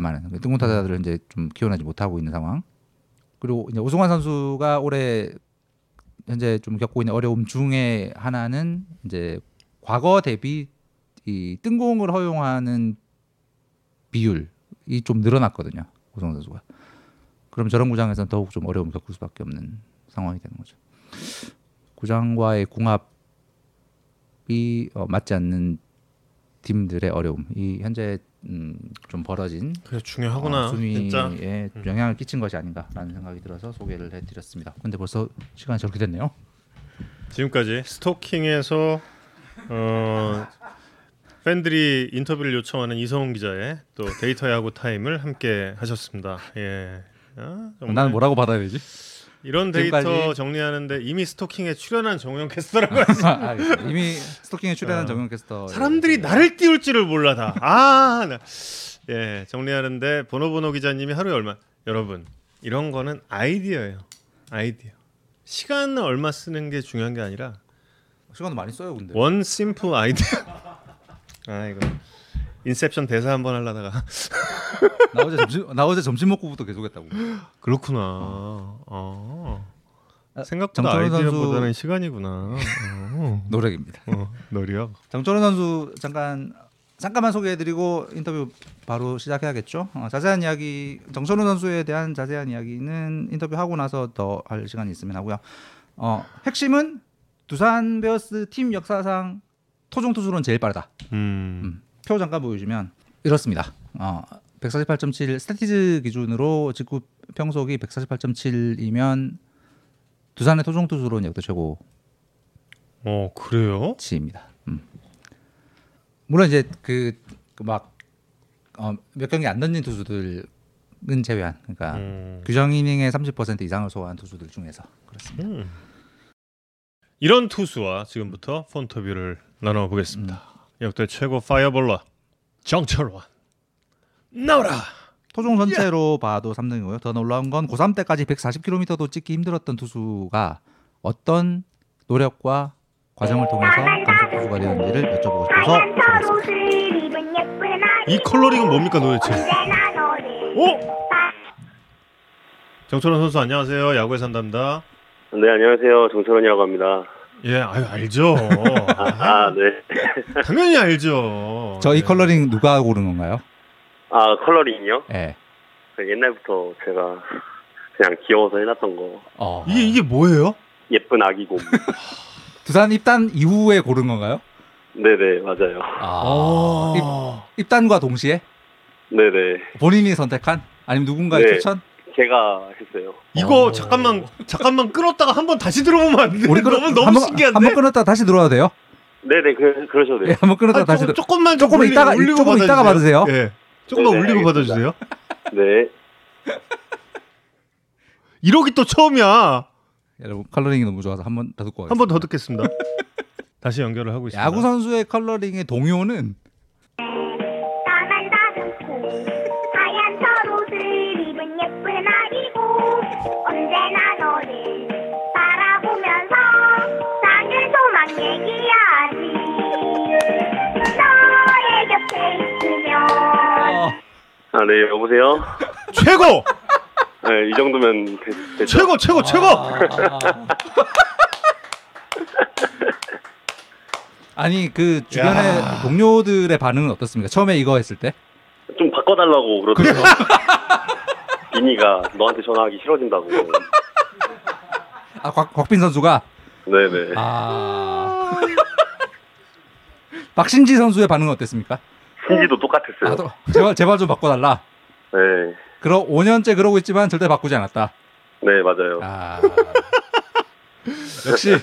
많은 뜬공 타자들을 이제 좀 키워내지 못하고 있는 상황. 그리고 이제 오승환 선수가 올해 현재 좀 겪고 있는 어려움 중에 하나는 이제 과거 대비 이 뜬공을 허용하는 비율이 좀 늘어났거든요. 오승환 선수가. 그럼 저런 구장에서는 더욱 좀 어려움을 겪을 수밖에 없는 상황이 되는 거죠. 구장과의 궁합이 어, 맞지 않는 팀들의 어려움, 이 현재 음, 좀 벌어진 그래 중요하구나. 어. 순위에 영향을 끼친 것이 아닌가라는 생각이 들어서 소개를 해드렸습니다. 근데 벌써 시간이 저렇게 됐네요. 지금까지 스토킹에서 어, 팬들이 인터뷰를 요청하는 이성훈 기자의 또 데이터 야구 타임을 함께 하셨습니다. 예. 아, 나는 뭐라고 받아야 되지? 이런 데이터 지금까지- 정리하는데 이미 스톡킹에 출연한 정우영 캐스터라고 하지. 아, 알겠습니다. 이미 스톡킹에 출연한 어. 정우영 캐스터 사람들이 나를 띄울 줄을 몰라 다. 아, 나. 예, 정리하는데 보노보노 기자님이 하루에 얼마? 여러분, 이런 거는 아이디어예요. 아이디어. 시간을 얼마 쓰는 게 중요한 게 아니라 시간도 많이 써요, 근데. 원 심플 아이디어. 아 이거 인셉션 대사 한번 하려다가 나 어제 점심 나 어제 점심 먹고부터 계속했다고. 그렇구나. 어. 아, 생각보다 정철원 선수- 아이디어보다는 시간이구나. 어, 노력입니다. 어, 너리요. 정철원 선수 잠깐 잠깐만 소개해드리고 인터뷰 바로 시작해야겠죠. 어, 자세한 이야기 정철원 선수에 대한 자세한 이야기는 인터뷰 하고 나서 더 할 시간이 있으면 하고요. 어, 핵심은 두산 베어스 팀 역사상 토종 투수로는 제일 빠르다. 음. 표 잠깐 보여주면 이렇습니다. 어, 148.7 스태티즈 기준으로 직구 평속이 148.7이면 두산의 토종 투수로는 역대 최고 어 그래요? 치입니다. 음. 물론 이제 그막몇 어, 몇 경기 안 던진 투수들은 제외한 그러니까 음. 규정 이닝의 30% 이상을 소화한 투수들 중에서 그렇습니다. 음. 이런 투수와 지금부터 폰터뷰를 나눠보겠습니다. 역대 최고 파이어볼러 정철원 나오라. 토종 전체로 봐도 3등이고요. 더 놀라운 건 고3 때까지 140km도 찍기 힘들었던 투수가 어떤 노력과 과정을 통해서 강속 투수가 되었는지를 여쭤보고 싶어서. 이 컬러링은 뭡니까 도대체? 오! 정철원 선수 안녕하세요. 야구에 산답니다. 네, 안녕하세요. 정철원이라고 합니다. 예, 아유 알죠. 아, 네. 당연히 알죠. 저 이 네. 컬러링 누가 고른 건가요? 아, 컬러링이요? 예. 그 옛날부터 제가 그냥 귀여워서 해놨던 거. 어. 이게 이게 뭐예요? 예쁜 아기 곰. 두산 입단 이후에 고른 건가요? 네네, 맞아요. 아. 입, 입단과 동시에 네네. 본인이 선택한 아니면 누군가의 네. 추천? 제가 했어요. 이거 어. 잠깐만 잠깐만 끊었다가 한번 다시 들어보면 안 돼? 우리 끊- 너무 너무 한번- 신기한데. 한번 끊었다 다시 들어와도 돼요? 네네, 그, 그러셔도 예, 돼요. 한번 끊었다 아, 다시 조금, 들어. 조금만 좀 조금 올리- 이따가- 올리고 조금 이따가 받으세요. 예. 조금만 네네, 올리고 알겠습니다. 받아주세요. 네. 이러기 또 처음이야. 여러분 컬러링이 너무 좋아서 한 번 더 듣고 한 번 더 듣겠습니다. 다시 연결을 하고 있습니다. 야구 선수의 컬러링이 동요는 아, 네, 여보세요? 최고, 네, 이 정도면 됐, 됐죠? 최고, 최고, 최고. 아니 그 주변의 야. 동료들의 반응은 어떻습니까? 처음에 이거 했을 때? 좀 바꿔달라고 그러더라고요. 비니가 너한테 전화하기 싫어진다고. 아 곽, 곽빈 선수가 네네. 아 박신지 선수의 반응은 어땠습니까? 신지도 똑같았어요. 아, 또 제발 제발 좀 바꿔달라. 네. 그러 5년째 그러고 있지만 절대 바꾸지 않았다. 네, 맞아요. 아 역시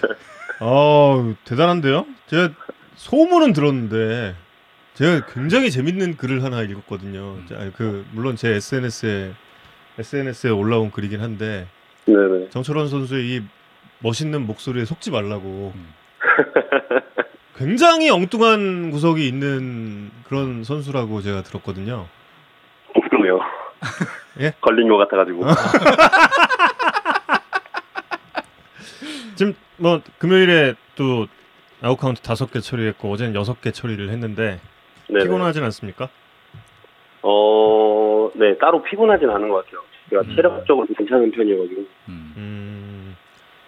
어 대단한데요? 제가 소문은 들었는데 제가 굉장히 재밌는 글을 하나 읽었거든요. 자, 그 물론 제 SNS에 SNS에 올라온 글이긴 한데 네네. 정철원 선수의 이 멋있는 목소리에 속지 말라고 음. 굉장히 엉뚱한 구석이 있는 그런 선수라고 제가 들었거든요. 그러네요. 예? 걸린 것 같아가지고. 지금 뭐 금요일에 또 아웃 카운트 다섯 개 처리했고 어제는 여섯 개 처리를 했는데 네네. 피곤하진 않습니까? 어, 네, 따로 피곤하진 않은 것 같아요. 제가 음. 체력적으로 괜찮은 편이어가지고. 음. 음,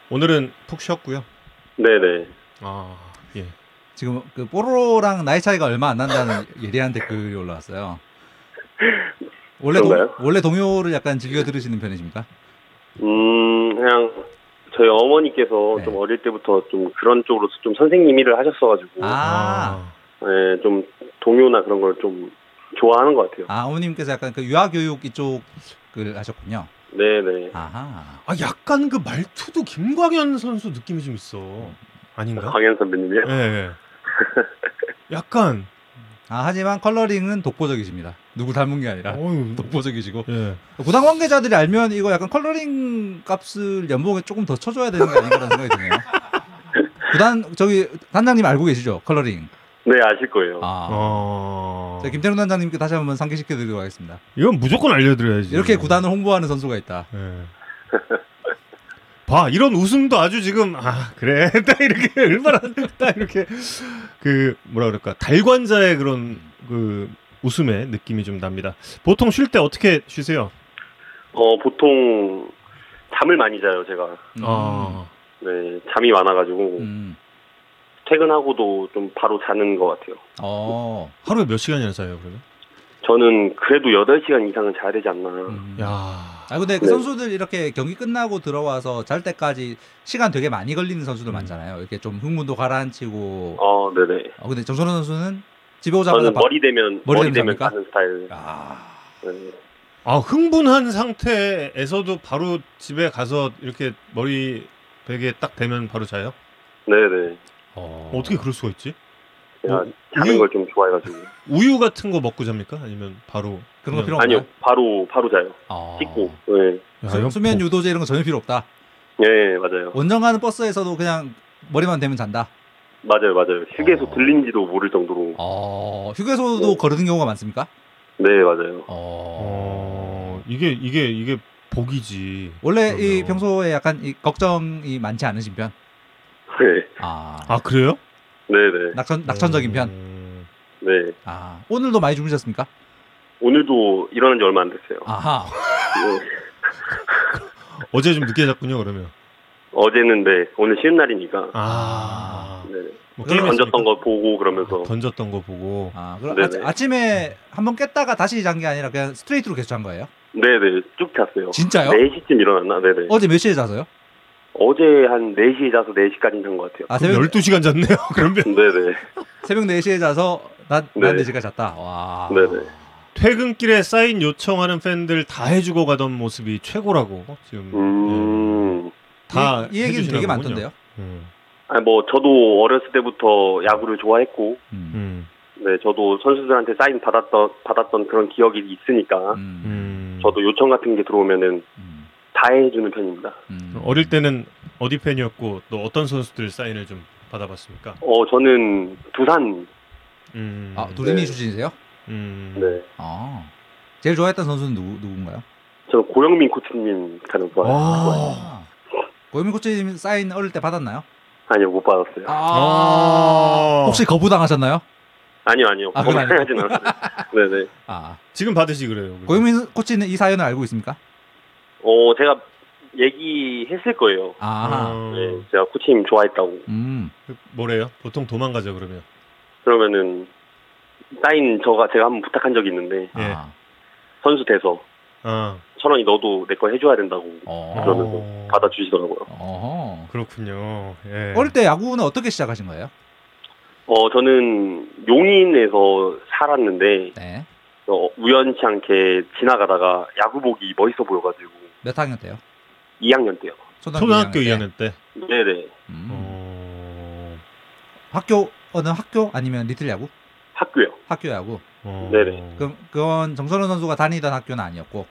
오늘은 푹 쉬었고요. 네네. 아, 예. 지금 그 뽀로로랑 나이 차이가 얼마 안 난다는 예리한 댓글이 올라왔어요. 원래 동, 그런가요? 원래 동요를 약간 즐겨 들으시는 편이십니까? 음, 그냥 저희 어머니께서 네. 좀 어릴 때부터 좀 그런 쪽으로 좀 선생님 일을 하셨어가지고, 아, 네, 좀 동요나 그런 걸 좀 좋아하는 것 같아요. 아 어머님께서 약간 그 유아 교육 이쪽을 하셨군요. 네네. 아하. 아, 약간 그 말투도 김광현 선수 느낌이 좀 있어. 아닌가? 광현 선배님이요? 예, 예. 약간 아 하지만 컬러링은 독보적이십니다. 누구 닮은 게 아니라 어유, 독보적이시고 예. 구단 관계자들이 알면 이거 약간 컬러링 값을 연봉에 조금 더 쳐줘야 되는 게 아닌가라는 생각이 드네요. 구단 저기 단장님 알고 계시죠? 컬러링. 네, 아실 거예요. 아. 어. 자, 김태룡 단장님께 다시 한번 상기시켜드리도록 하겠습니다. 이건 무조건 알려드려야지. 이렇게 구단을 홍보하는 선수가 있다. 예. 봐 이런 웃음도 아주 지금 아 그래 딱 이렇게 얼마나 딱 이렇게 그 뭐라 그럴까 달관자의 그런 그 웃음의 느낌이 좀 납니다. 보통 쉴 때 어떻게 쉬세요? 어, 보통 잠을 많이 자요, 제가. 음. 아 네, 잠이 많아가지고, 음. 퇴근하고도 좀 바로 자는 것 같아요. 어. 하루에 몇 시간이나 자요 그러면? 저는 그래도 8시간 이상은 자야 되지 않나. 음. 야. 아 근데 그 네. 선수들 이렇게 경기 끝나고 들어와서 잘 때까지 시간 되게 많이 걸리는 선수들 음. 많잖아요. 이렇게 좀 흥분도 가라앉히고. 어, 네네. 어, 근데 정선호 선수는 집에 오자마자 저는 바- 머리 되면, 머리 머리 되면? 자는 스타일. 아. 네. 아 흥분한 상태에서도 바로 집에 가서 이렇게 머리 베개 딱 대면 바로 자요? 네네. 어. 어떻게 그럴 수가 있지? 제가 어, 우유- 걸좀 좋아해가지고. 우유 같은 거 먹고 잡니까? 아니면 바로 그런 거 필요 아니요, 없나요? 바로, 바로 자요. 어. 씻고. 네. 야, 수- 수면 복- 유도제 이런 거 전혀 필요 없다. 네, 맞아요. 원정 가는 버스에서도 그냥 머리만 대면 잔다. 맞아요, 맞아요. 휴게소 어. 들린지도 모를 정도로. 어. 휴게소도 네. 거르는 경우가 많습니까? 네, 맞아요. 어. 어 이게 이게 이게 복이지. 원래 이 그러면. 평소에 약간 이 걱정이 많지 않으신 편? 네, 아. 아 그래요? 네네. 낙천 낙천적인 편. 음, 네. 아. 오늘도 많이 주무셨습니까? 오늘도 일어난 지 얼마 안 됐어요. 아하. 네. 어제 좀 늦게 잤군요 그러면. 어제는 네, 오늘 쉬는 날이니까. 아. 네. 뭐 게임했습니까? 던졌던 거 보고 그러면서. 던졌던 거 보고. 아, 그럼 네네. 아, 아침에 한번 깼다가 다시 잔 게 아니라 그냥 스트레이트로 계속 잔 거예요? 네네, 쭉 잤어요. 진짜요? 4 시쯤 일어났나? 네네. 어제 몇 시에 자서요? 어제 한 4시에 자서 4시까지 잔 것 같아요. 아, 새벽 12시간 잤네요. 그러면 네네. 새벽 4시에 자서 낮, 낮 네. 4시까지 잤다. 와. 네네. 퇴근길에 사인 요청하는 팬들 다 해주고 가던 모습이 최고라고 지금 음. 예, 다 이, 이 얘기는 해주시나 되게. 많던데요. 음, 아니, 뭐, 저도 어렸을 때부터 야구를 좋아했고, 음. 음, 네, 저도 선수들한테 사인 받았던, 받았던 그런 기억이 있으니까, 음. 음. 저도 요청 같은 게 들어오면은 음. 다 해주는 편입니다. 음. 어릴 때는 어디 팬이었고 또 어떤 선수들 사인을 좀 받아봤습니까? 어, 저는 두산, 음, 아, 두리니 네. 출신이세요? 음, 네. 아. 제일 좋아했던 선수는 누구, 누군가요? 저는 고영민 코치님 가장 좋아해요. 아. 고현민 코치님 사인 어릴 때 받았나요? 아니요, 못 받았어요. 아, 혹시 거부당하셨나요? 아니요, 아니요. 아, 그건 거부하진 않았어요. 네네. 아. 지금 받으시 그래요. 고현민 코치는 이 사연을 알고 있습니까? 어, 제가 얘기했을 거예요. 아. 어, 네, 제가 코치님 좋아했다고. 음. 뭐래요? 보통 도망가죠 그러면. 그러면은, 사인 저가 제가 한번 부탁한 적이 있는데, 예. 아. 선수 돼서, 아, 천원이 너도 내 거 해줘야 된다고 어. 그러면서 어. 받아주시더라고요. 어허. 그렇군요. 예. 어릴 때 야구는 어떻게 시작하신 거예요? 어, 저는 용인에서 살았는데, 네. 어, 우연치 않게 지나가다가 야구복이 멋있어 보여가지고, 몇 학년 때요? 2학년 때요. 초등학교 때? 2학년 때. 네네. 음. 어, 학교 어느 학교 아니면 리틀 야구? 학교요. 학교 야구. 어. 네네. 그럼 그건 정선호 선수가 다니던 학교는 아니었고.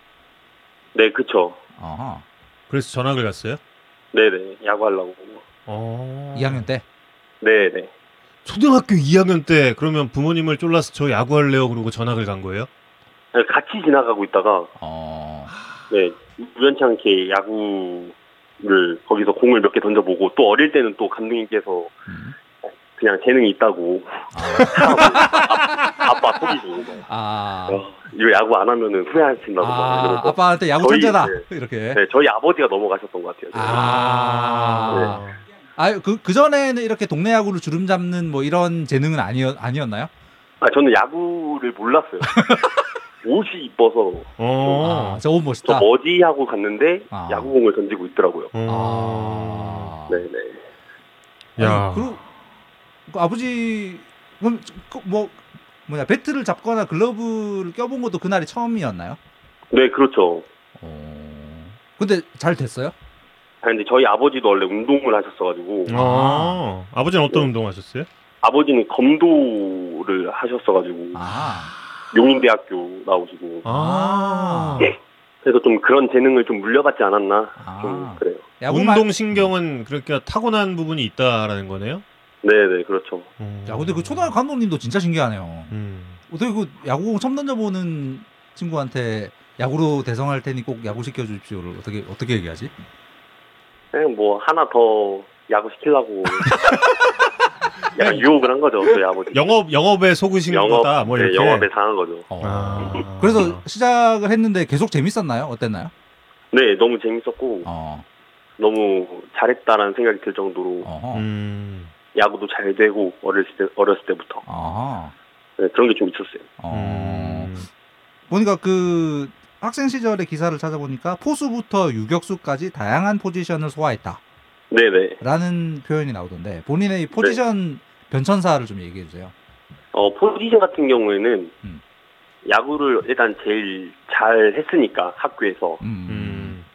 네, 그쵸. 어허. 그래서 전학을 갔어요? 네네. 야구 하려고. 어. 2학년 때. 네네. 초등학교 2학년 때 그러면 부모님을 쫄라서 저 야구 할래요 그러고 전학을 간 거예요? 같이 지나가고 있다가, 어. 네, 우연치 않게 야구를 거기서 공을 몇 개 던져보고, 또 어릴 때는 또 감독님께서 음. 그냥 재능이 있다고 아, 빠 속이고 막, 아, 어, 이거 야구 안 하면은 후회하신다고 막아 아빠한테 야구 천재다 네. 이렇게. 네, 저희 아버지가 넘어가셨던 것 같아요. 아, 아그 그 전에는 이렇게 동네 야구를 주름 잡는 뭐 이런 재능은 아니었 아니었나요? 아, 저는 야구를 몰랐어요. 옷이 이뻐서 어. 아, 저옷 저 멋있다. 머지 하고 갔는데 아. 야구공을 던지고 있더라고요. 아, 어. 네네. 야. 아니, 그리고 그 아버지 그럼 그뭐 뭐냐 배트를 잡거나 글러브를 껴본 것도 그날이 처음이었나요? 네, 그렇죠. 어. 근데 잘 됐어요? 아, 근데 저희 아버지도 원래 운동을 하셨어가지고 어. 아버지는 어떤 네. 운동 하셨어요? 아버지는 검도를 하셨어가지고 아, 용인대학교 나오시고 아. 그래서 좀 그런 재능을 좀 물려받지 않았나 아. 좀 그래요. 운동 신경은 그러니까 타고난 부분이 있다라는 거네요. 네네 그렇죠. 음. 야 근데 그 초등학교 감독님도 진짜 신기하네요. 음. 어떻게 그 야구공 처음 던져보는 친구한테 야구로 대성할 테니 꼭 야구 시켜 주십시오를 어떻게 어떻게 얘기하지? 그냥 뭐 하나 더 야구 시키려고 약간 유혹을 한 거죠 저희 아버지. 영업 영업에 속으신 영업 거다. 뭐 네, 이렇게. 영업에 당한 거죠. 어. 아. 그래서 시작을 했는데 계속 재밌었나요? 어땠나요? 네 너무 재밌었고 어, 너무 잘했다라는 생각이 들 정도로 어허, 음. 야구도 잘 되고 어렸을 때 어렸을 때부터 네, 그런 게 좀 있었어요. 어. 음. 보니까 그 학생 시절의 기사를 찾아보니까 포수부터 유격수까지 다양한 포지션을 소화했다 라는 네네. 표현이 나오던데 본인의 이 포지션 변천사를 좀 얘기해 주세요. 어, 포지션 같은 경우에는 음. 야구를 일단 제일 잘 했으니까 학교에서 음, 음.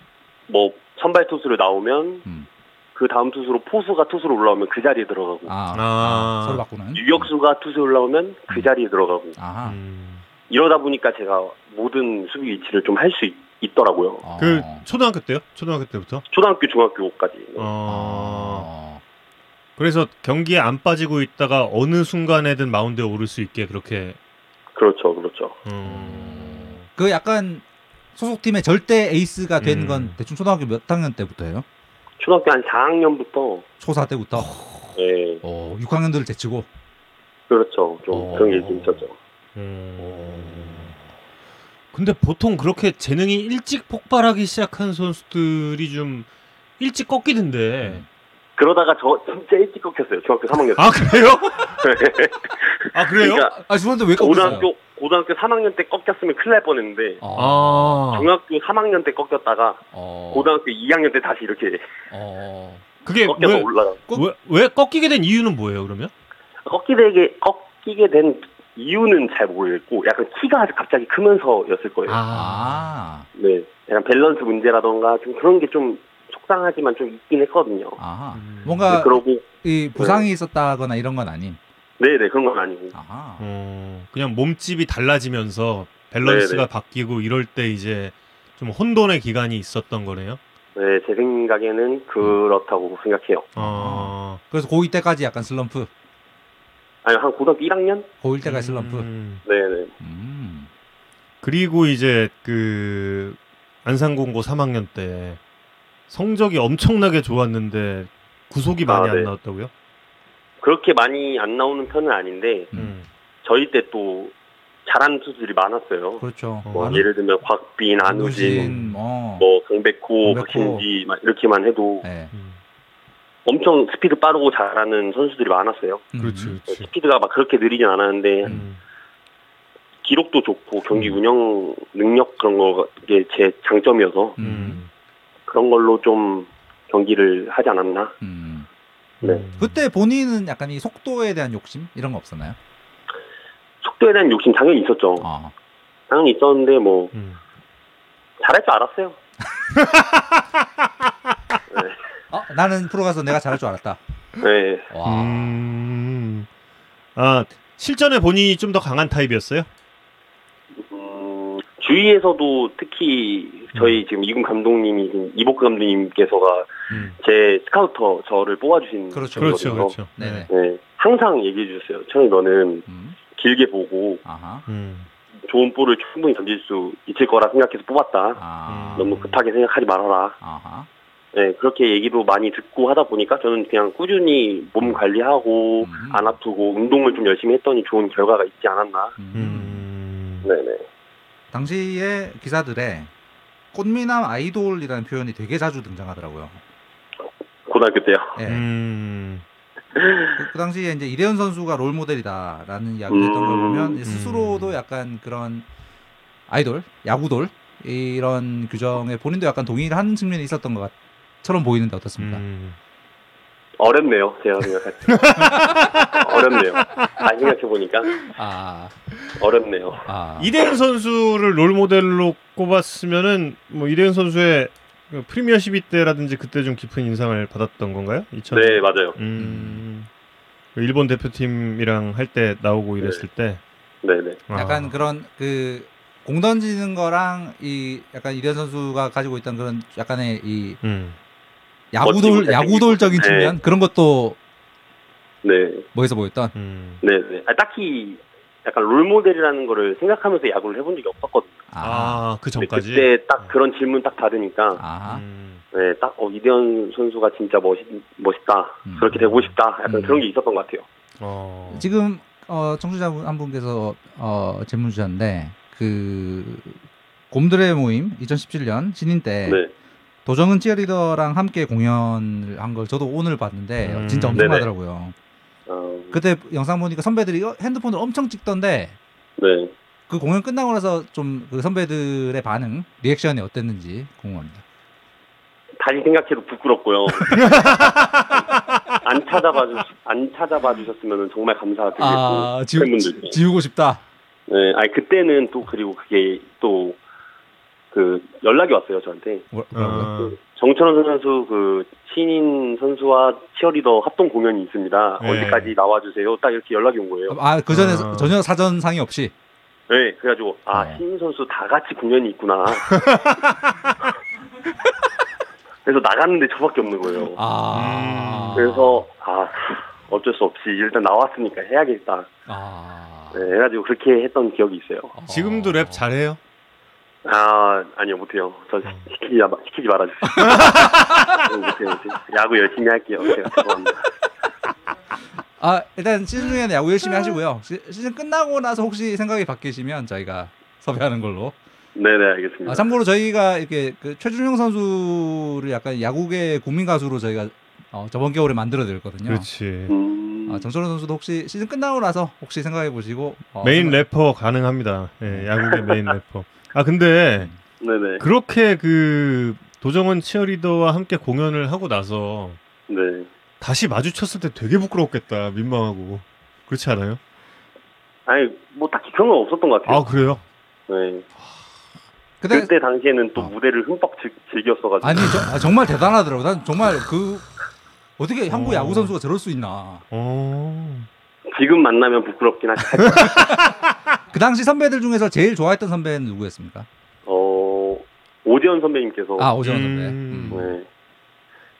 뭐 선발 투수를 나오면 음. 그 다음 투수로 포수가 투수로 올라오면 그 자리에 들어가고 아, 아. 아, 서로 바꾸는. 유격수가 투수에 올라오면 그 음. 자리에 들어가고 아하. 음. 이러다 보니까 제가 모든 수비 위치를 좀 할 수 있더라고요. 어. 그 초등학교 때요? 초등학교 때부터? 초등학교, 중학교까지. 어. 어. 그래서 경기에 안 빠지고 있다가 어느 순간에든 마운드에 오를 수 있게 그렇게 그렇죠, 그렇죠. 음. 그 약간 소속팀의 절대 에이스가 된 음. 건 대충 초등학교 몇 학년 때부터예요? 초등학교 한 4학년부터 초사 때부터. 네, 어, 6학년들을 제치고. 그렇죠. 좀 어. 그런 게 좀 있었죠. 음. 근데 보통 그렇게 재능이 일찍 폭발하기 시작한 선수들이 좀 일찍 꺾이던데. 그러다가 저 진짜 일찍 꺾였어요. 중학교 3학년 때. 아 그래요? 아 그래요? 그러니까 아, 죄송한데 왜 꺾었어요? 고등학교 고등학교 3학년 때 꺾였으면 큰일 날 뻔했는데 어. 아 중학교 3학년 때 꺾였다가 어. 고등학교 2학년 때 다시 이렇게 어. 그게 꺾여서 왜, 올라가. 왜, 왜 꺾이게 된 이유는 뭐예요 그러면? 꺾이게 꺾이게 된 이유는 잘 모르겠고 약간 키가 갑자기 크면서였을 거예요. 아. 네, 약간 밸런스 문제라던가 좀 그런 게 좀 속상하지만 좀 있긴 했거든요. 음. 뭔가 네, 그러고 이 부상이 있었다거나 이런 건 아닌. 네네 그런 건 아니고 아하. 어, 그냥 몸집이 달라지면서 밸런스가 네네. 바뀌고 이럴 때 이제 좀 혼돈의 기간이 있었던 거네요. 네, 제 생각에는 그렇다고 생각해요. 어. 그래서 고2 때까지 약간 슬럼프. 아니 한 고등학교 1학년? 고1 때까지 슬럼프. 음. 네네. 음. 그리고 이제 그 안산공고 3학년 때 성적이 엄청나게 좋았는데 구속이 많이 아, 안 네. 나왔다고요? 그렇게 많이 안 나오는 편은 아닌데 음. 저희 때 또 잘하는 투수들이 많았어요. 그렇죠. 어, 뭐 많은- 예를 들면 곽빈, 안우진, 안우진, 어. 뭐 강백호. 박신지 막 이렇게만 해도 네. 음. 엄청 스피드 빠르고 잘하는 선수들이 많았어요. 음. 그렇지, 그렇지. 스피드가 막 그렇게 느리진 않았는데 음. 기록도 좋고 경기 음. 운영 능력 그런 거게 제 장점이어서 음. 음. 그런 걸로 좀 경기를 하지 않았나. 음. 네. 음. 그때 본인은 약간 이 속도에 대한 욕심 이런 거 없었나요? 속도에 대한 욕심 당연히 있었죠. 아. 당연히 있었는데 뭐 음. 잘할 줄 알았어요. 어, 나는 프로 가서 내가 잘할 줄 알았다. 네. 와. 음. 아 실전에 본인이 좀 더 강한 타입이었어요? 음, 주위에서도 특히 저희 음. 지금 이군 감독님이 이복그 감독님께서가 음. 제 스카우터 저를 뽑아주신 그렇죠. 그렇죠. 그렇죠. 네네. 네, 항상 얘기해 주세요. 천이 너는 음. 길게 보고 아하. 음. 좋은 볼을 충분히 던질 수 있을 거라 생각해서 뽑았다. 아. 음. 너무 급하게 생각하지 말아라. 아하. 네, 그렇게 얘기도 많이 듣고 하다 보니까 저는 그냥 꾸준히 몸 관리하고 음. 안 아프고 운동을 좀 열심히 했더니 좋은 결과가 있지 않았나. 음. 음. 네네. 당시에 기사들에 꽃미남 아이돌이라는 표현이 되게 자주 등장하더라고요. 고등학교 때요. 예. 음. 그, 그 당시에 이제 이대현 선수가 롤 모델이다라는 이야기를 했던 걸 음. 보면 스스로도 약간 그런 아이돌, 야구돌 이런 규정에 본인도 약간 동의를 하는 측면이 있었던 것 처럼 보이는데 어떻습니까? 음. 어렵네요. 제가 생각할 때. 어렵네요. 잘 생각해보니까 아, 어렵네요. 아, 이대현 선수를 롤 모델로 꼽았으면은 뭐 이대현 선수의 그 프리미어십이 때라든지 그때 좀 깊은 인상을 받았던 건가요? 2000. 네, 맞아요. 음. 그 일본 대표팀이랑 할 때 나오고 이랬을 때 네네. 아. 약간 그런 그 공 던지는 거랑 이 약간 이대현 선수가 가지고 있던 그런 약간의 이 음. 야구돌 야구돌적인 잘생기고. 측면 그런 것도 네. 뭐에서 보였던 음. 네네. 아, 딱히 약간 롤 모델이라는 거를 생각하면서 야구를 해본 적이 없었거든요. 아, 그 근데 전까지. 그때 딱 그런 질문 딱 받으니까 아, 음. 네, 딱 어, 이대현 선수가 진짜 멋있, 멋있다. 음. 그렇게 되고 싶다. 약간 음. 그런 게 있었던 것 같아요. 어. 지금 어, 청취자 한 분께서 어, 질문 주셨는데 그 곰들의 모임 2017년 신인 때 네. 도정은 치어리더랑 함께 공연을 한 걸 저도 오늘 봤는데 음. 진짜 네네. 엄청나더라고요. 어, 그때 영상 보니까 선배들이 어, 핸드폰을 엄청 찍던데 네. 그 공연 끝나고 나서 좀 그 선배들의 반응, 리액션이 어땠는지 궁금합니다. 다시 생각해도 부끄럽고요. 안 찾아봐 주, 안 찾아봐 주셨으면 정말 감사드리고 아, 지우, 팬분들께. 지우고 싶다. 네, 아니 그때는 또 그리고 그게 또 그 연락이 왔어요 저한테. 어. 그 정철원 선수 그 신인 선수와 치어리더 합동 공연이 있습니다. 네. 언제까지 나와주세요. 딱 이렇게 연락이 온 거예요. 아, 그 전에 어. 전혀 사전 상의 없이. 네, 그래가지고 아 어. 신인 선수 다 같이 공연이 있구나. 그래서 나갔는데 저밖에 없는 거예요. 아. 그래서 아 어쩔 수 없이 일단 나왔으니까 해야겠다. 아. 네, 해가지고 그렇게 했던 기억이 있어요. 지금도 랩 잘해요? 아 아니요 못해요. 저 시- 시키지 마- 시키지 말아주세요. 네, 못해요. 야구 열심히 할게요. 제가 죄송합니다. 아, 일단 시즌 중에는 야구 열심히 하시고요. 시, 시즌 끝나고 나서 혹시 생각이 바뀌시면 저희가 섭외하는 걸로. 네네 알겠습니다. 아, 참고로 저희가 이렇게 그 최준용 선수를 약간 야구계 국민 가수로 저희가 어, 저번 겨울에 만들어 드렸거든요. 그렇지. 음, 아, 정철원 선수도 혹시 시즌 끝나고 나서 혹시 생각해 보시고 어, 메인 생각- 래퍼 가능합니다. 예, 야구계 메인 래퍼. 아 근데 네네 그렇게 그 도정원 치어리더와 함께 공연을 하고 나서 네. 다시 마주쳤을 때 되게 부끄럽겠다. 민망하고. 그렇지 않아요? 아니 뭐 딱히 그런 건 없었던 것 같아요. 아 그래요? 네. 근데 그때 당시에는 또 어. 무대를 흠뻑 즐, 즐겼어가지고. 아니 저, 아, 정말 대단하더라고. 난 정말 그 어떻게 한국 어. 야구 선수가 저럴 수 있나. 어. 지금 만나면 부끄럽긴 하지. 그 당시 선배들 중에서 제일 좋아했던 선배는 누구였습니까? 어 오재현 선배님께서 아 오재원 음. 선배. 음. 네.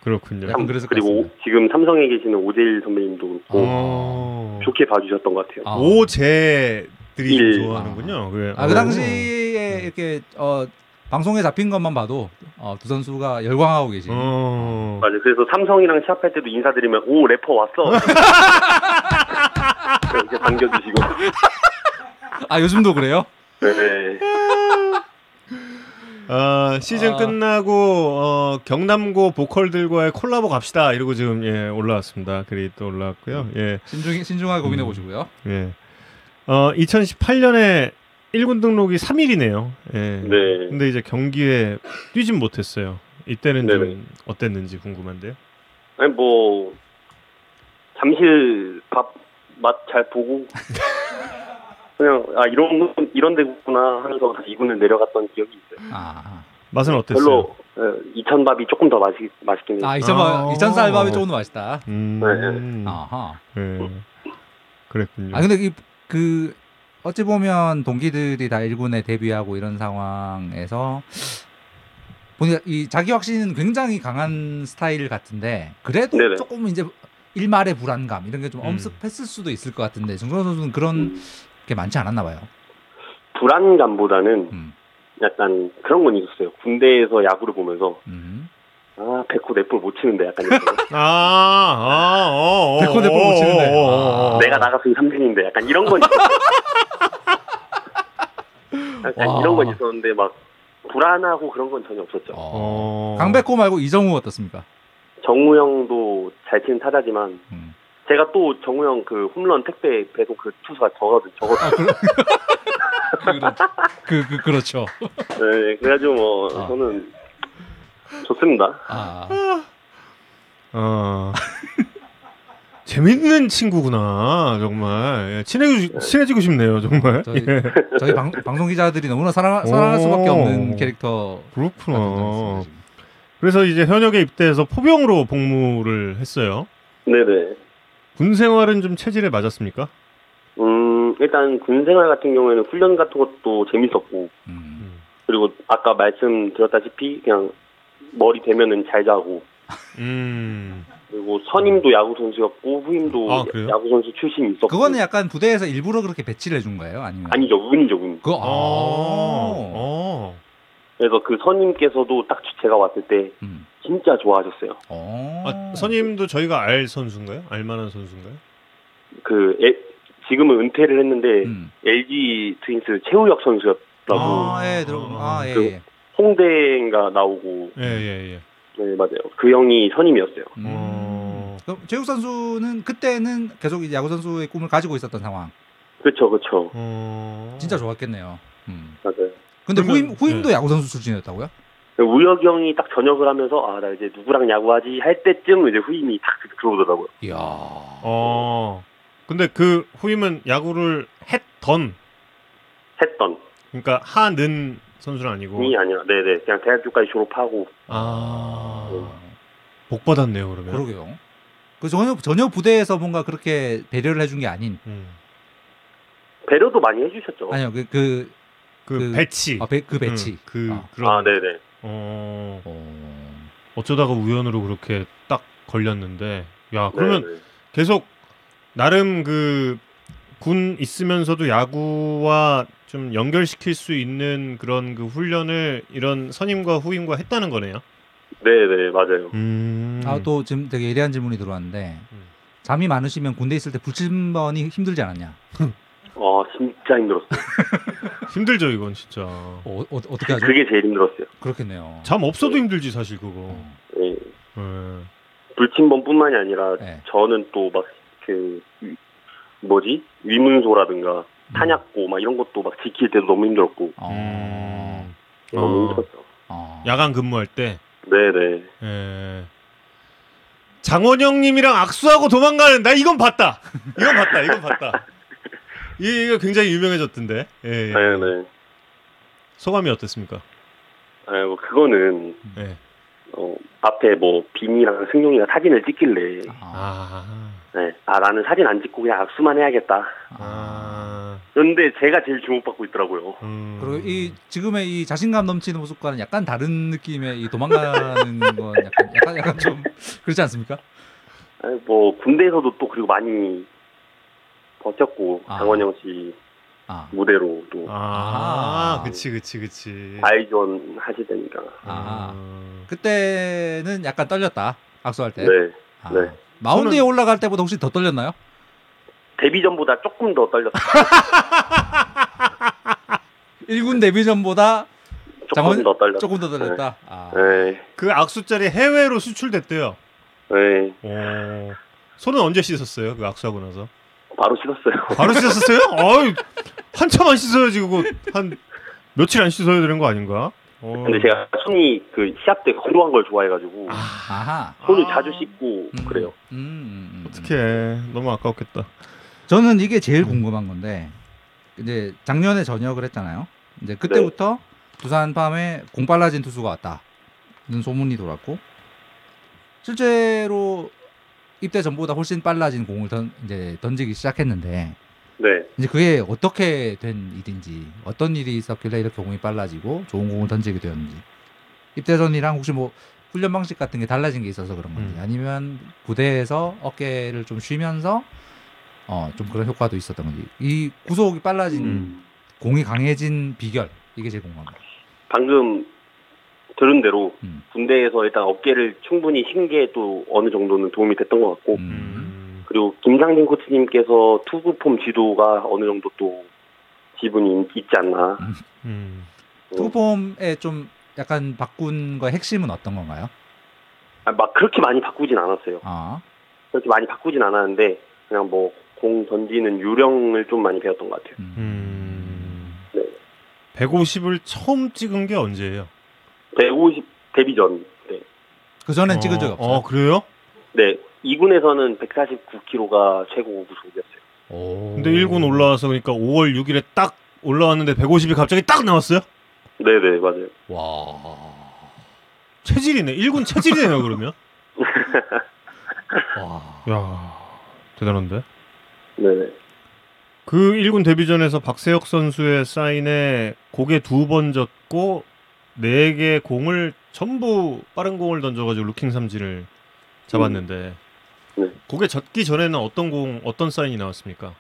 그렇군요. 그랬을 것 그리고. 오- 지금 삼성에 계시는 오재일 선배님도 그렇고 어. 좋게 봐주셨던 것 같아요. 아. 오제들이 좀 일. 좋아하는군요. 그래. 아, 그 어. 당시에 이렇게 어, 방송에 잡힌 것만 봐도 어, 두 선수가 열광하고 계신. 어. 맞아요. 그래서 삼성이랑 시합할 때도 인사드리면 오 래퍼 왔어. 이렇게 반겨주시고. 아 요즘도 그래요? 네. 아, 시즌 아. 끝나고 어, 경남고 보컬들과의 콜라보 갑시다 이러고 지금 예, 올라왔습니다. 글이 또 올라왔고요. 예. 신중 신중하게 고민해 음. 보시고요. 예. 어, 2018년에 1군 등록이 3일이네요. 예. 네. 근데 이제 경기에 뛰진 못했어요. 이때는 네네. 좀 어땠는지 궁금한데요. 아니 뭐 잠실 밥 맛 잘 보고 그냥 아 이런 거- 이런 데구나 하면서 다시 이군을 내려갔던 기억이 있어요. 아, 맛은 어땠어요? 별로 어, 이천 밥이 조금 더 맛있 맛있긴 해요. 아 이천 아. 이천 쌀밥이 조금 더 맛있다. 음. 아하. 예. 그랬군요. 아 근데 이, 그 어찌 보면 동기들이 다 1군에 데뷔하고 이런 상황에서 보니까 이 자기 확신은 굉장히 강한 스타일 같은데 그래도 네네. 조금 이제 일말의 불안감 이런 게좀 음. 엄습했을 수도 있을 것 같은데 정선 선수는 그런 음, 게 많지 않았나 봐요. 불안감보다는 음. 약간 그런 건 있었어요. 군대에서 야구를 보면서 음. 아 백호 넷볼 못 치는데 약간 이런 거. 아, 아, 어, 어, 백호 대포 못 치는데. 어, 어, 어. 내가 나갔으면 3등인데 약간 이런 건 약간 와. 이런 건 있었는데 막 불안하고 그런 건 전혀 없었죠. 어. 강백호 말고 이정우 어떻습니까? 정우 형도 잘 치는 타자지만 음. 제가 또 정우 형그 홈런 택배 배송 그 투수가 저거든 저거 아, 그러... 그, 그, 그렇죠. 네 그래가지고 뭐 아. 저는 좋습니다. 아, 어. 재밌는 친구구나 정말 예, 친해지고, 친해지고 싶네요 정말 저희, 예. 저희 방, 방송 기자들이 너무나 사랑, 사랑할 수밖에 오. 없는 캐릭터. 그렇구나 그래서 이제 현역에 입대해서 포병으로 복무를 했어요 네네. 군 생활은 좀 체질에 맞았습니까? 음 일단 군 생활 같은 경우에는 훈련 같은 것도 재밌었고 음. 그리고 아까 말씀드렸다시피 그냥 머리 대면은 잘 자고 음. 그리고 선임도 야구 선수였고 후임도 아? 야구 선수 출신이 있었고 그거는 약간 부대에서 일부러 그렇게 배치를 해준 거예요? 아니면? 아니죠 운이죠 운. 그거, 어. 아. 어. 그래서 그 선임께서도 딱 제가 왔을 때 음. 진짜 좋아하셨어요. 어. 아, 선임도 저희가 알 선수인가요? 알만한 선수인가요? 그 에- 지금은 은퇴를 했는데 음. LG 트윈스 최우혁 선수였다고 아, 예, 들어, 아, 예, 그- 예. 홍대인가 나오고 예, 예, 예. 네 맞아요. 그 형이 선임이었어요. 음. 어. 그럼 최욱 선수는 그때는 계속 이제 야구 선수의 꿈을 가지고 있었던 상황. 그렇죠, 그렇죠. 어. 진짜 좋았겠네요. 음. 맞아요. 근데 그러면- 후임 후임 도 네. 야구 선수 출신이었다고요? 우혁이 형이 딱 전역을 하면서 아 나 이제 누구랑 야구하지 할 때쯤 이제 후임이 딱 들어오더라고요. 이야. 어. 근데 그 후임은 야구를 했던 했던 그러니까 하는 선수는 아니고 이 아니라 네네 그냥 대학교까지 졸업하고 아. 복 받았네요, 그러면. 그러게요. 그 전혀 전혀 부대에서 뭔가 그렇게 배려를 해준 게 아닌 음. 배려도 많이 해주셨죠. 아니요 그 그 그, 그- 배치. 아, 배- 그 배치. 음, 그 아. 그런 아 네네. 어. 어. 어쩌다가 우연으로 그렇게 딱 걸렸는데 야, 그러면 네네. 계속 나름 그 군 있으면서도 야구와 좀 연결시킬 수 있는 그런 그 훈련을 이런 선임과 후임과 했다는 거네요. 네네 맞아요. 음. 아또 지금 되게 예리한 질문이 들어왔는데 음. 잠이 많으시면 군대 있을 때 불침번이 힘들지 않았냐? 어 진 짜 힘들었어요. 힘들죠, 이건 진짜. 어, 어, 어 떻게 하죠? 그게 제일 힘들었어요. 그렇겠네요. 잠 없어도 힘들지 사실 그거. 어. 예. 예. 불침번뿐만이 아니라 네. 저는 또 막 그 뭐지 위문소라든가 음. 탄약고 막 이런 것도 막 지킬 때도 너무 힘들었고 어. 음. 너무 어. 힘들었죠. 어. 야간 근무할 때 네네. 예. 장원영님이랑 악수하고 도망가는 나 이건 봤다. 이건 봤다. 이건 봤다. 이- 이거 굉장히 유명해졌던데. 예, 예. 네 네. 소감이 어땠습니까? 아이고 그거는 예. 어, 앞에 뭐 빈이랑 승용이가 사진을 찍길래 아. 아. 네. 아 나는 사진 안 찍고 그냥 악수만 해야겠다. 아. 그런데 제가 제일 주목받고 있더라고요. 음. 그리고 이 지금의 이 자신감 넘치는 모습과는 약간 다른 느낌의 이 도망가는 건 약간 약간 약간 좀 그렇지 않습니까? 아니, 뭐 군대에서도 또 그리고 많이 버텼고 아. 장원영 씨 아. 무대로 또 아, 아. 그치, 그치, 그치. 아이전 하시다니까. 아. 음. 그때는 약간 떨렸다. 악수할 때. 네. 아. 네. 마운드에 올라갈 때보다 혹시 더 떨렸나요? 데뷔 전보다 조금 더 떨렸어요. 1군 데뷔 전보다 조금 장원- 더 떨렸어요. 조금 더 떨렸다. 아. 네. 그 악수자리 해외로 수출됐대요. 네. 오. 손은 언제 씻었어요? 그 악수하고 나서? 바로 씻었어요. 바로 씻었어요? 어이, 한참 안 씻어야지 그거 한 며칠 안 씻어야 되는 거 아닌가? 어. 근데 제가 손이 그 시합 때 건조한 걸 좋아해가지고 아하. 손을 아. 자주 씻고 음. 그래요. 음, 음, 음. 어떡해 너무 아까웠겠다. 저는 이게 제일 궁금한 건데 이제 작년에 전역을 했잖아요. 이제 그때부터 두산 팜에 공 빨라진 투수가 왔다는 소문이 돌았고 실제로 입대 전보다 훨씬 빨라진 공을 던, 이제 던지기 시작했는데 네. 이제 그게 어떻게 된 일인지 어떤 일이 있었길래 이렇게 공이 빨라지고 좋은 공을 던지게 되었는지 입대 전이랑 혹시 뭐 훈련 방식 같은 게 달라진 게 있어서 그런 건지 음. 아니면 부대에서 어깨를 좀 쉬면서 어 좀 그런 효과도 있었던 건지 이 구속이 빨라진 음. 공이 강해진 비결 이게 제일 궁금합니다. 방금 들은 대로 음. 군대에서 일단 어깨를 충분히 쉰게 또 어느 정도는 도움이 됐던 것 같고 음. 음. 그리고 김상진 코치님께서 투구폼 지도가 어느 정도 또 지분이 있지 않나. 음. 투구폼에 좀 약간 바꾼 거의 핵심은 어떤 건가요? 아, 막 그렇게 많이 바꾸진 않았어요. 아, 그렇게 많이 바꾸진 않았는데 그냥 뭐 공 던지는 요령을 좀 많이 배웠던 것 같아요. 음. 음. 네. 150을 처음 찍은 게 언제예요? 150 데뷔 전. 네. 그 전엔 찍은 적이 어, 없어요. 어, 그래요? 네. 2군에서는 149kg가 최고 구속이었어요. 오. 근데 1군 올라와서 그러니까 5월 6일에 딱 올라왔는데 150이 갑자기 딱 나왔어요? 네네 맞아요. 와. 체질이네. 1군 체질이네요, 그러면. 와. 야 대단한데? 네네. 그 1군 데뷔전에서 박세혁 선수의 사인에 고개 두 번 졌고 네 개 공을 전부 빠른 공을 던져가지고 루킹 삼진을 잡았는데 네. 고개 졌기 전에는 어떤 공 어떤 사인이 나왔습니까?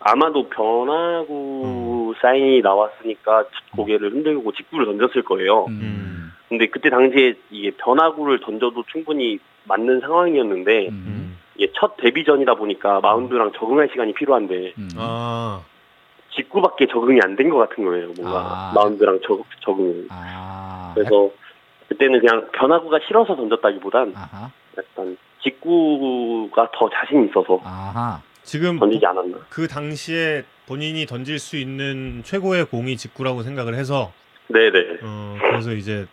아마도 변화구 사인이 나왔으니까 고개를 흔들고 직구를 던졌을 거예요. 음. 근데 그때 당시에 이게 변화구를 던져도 충분히 맞는 상황이었는데 음. 이게 첫 데뷔전이다 보니까 마운드랑 적응할 시간이 필요한데 음. 아 직구밖에 적응이 안 된 것 같은 거예요. 뭔가 아. 마운드랑 적, 적응이. 아. 그래서 그때는 그냥 변화구가 싫어서 던졌다기보단 아하. 약간 직구가 더 자신 있어서 아하. 지금 던지지 않았나. 그 당시에 본인이 던질 수 있는 최고의 공이 직구라고 생각을 해서 네네. 어, 그래서 이제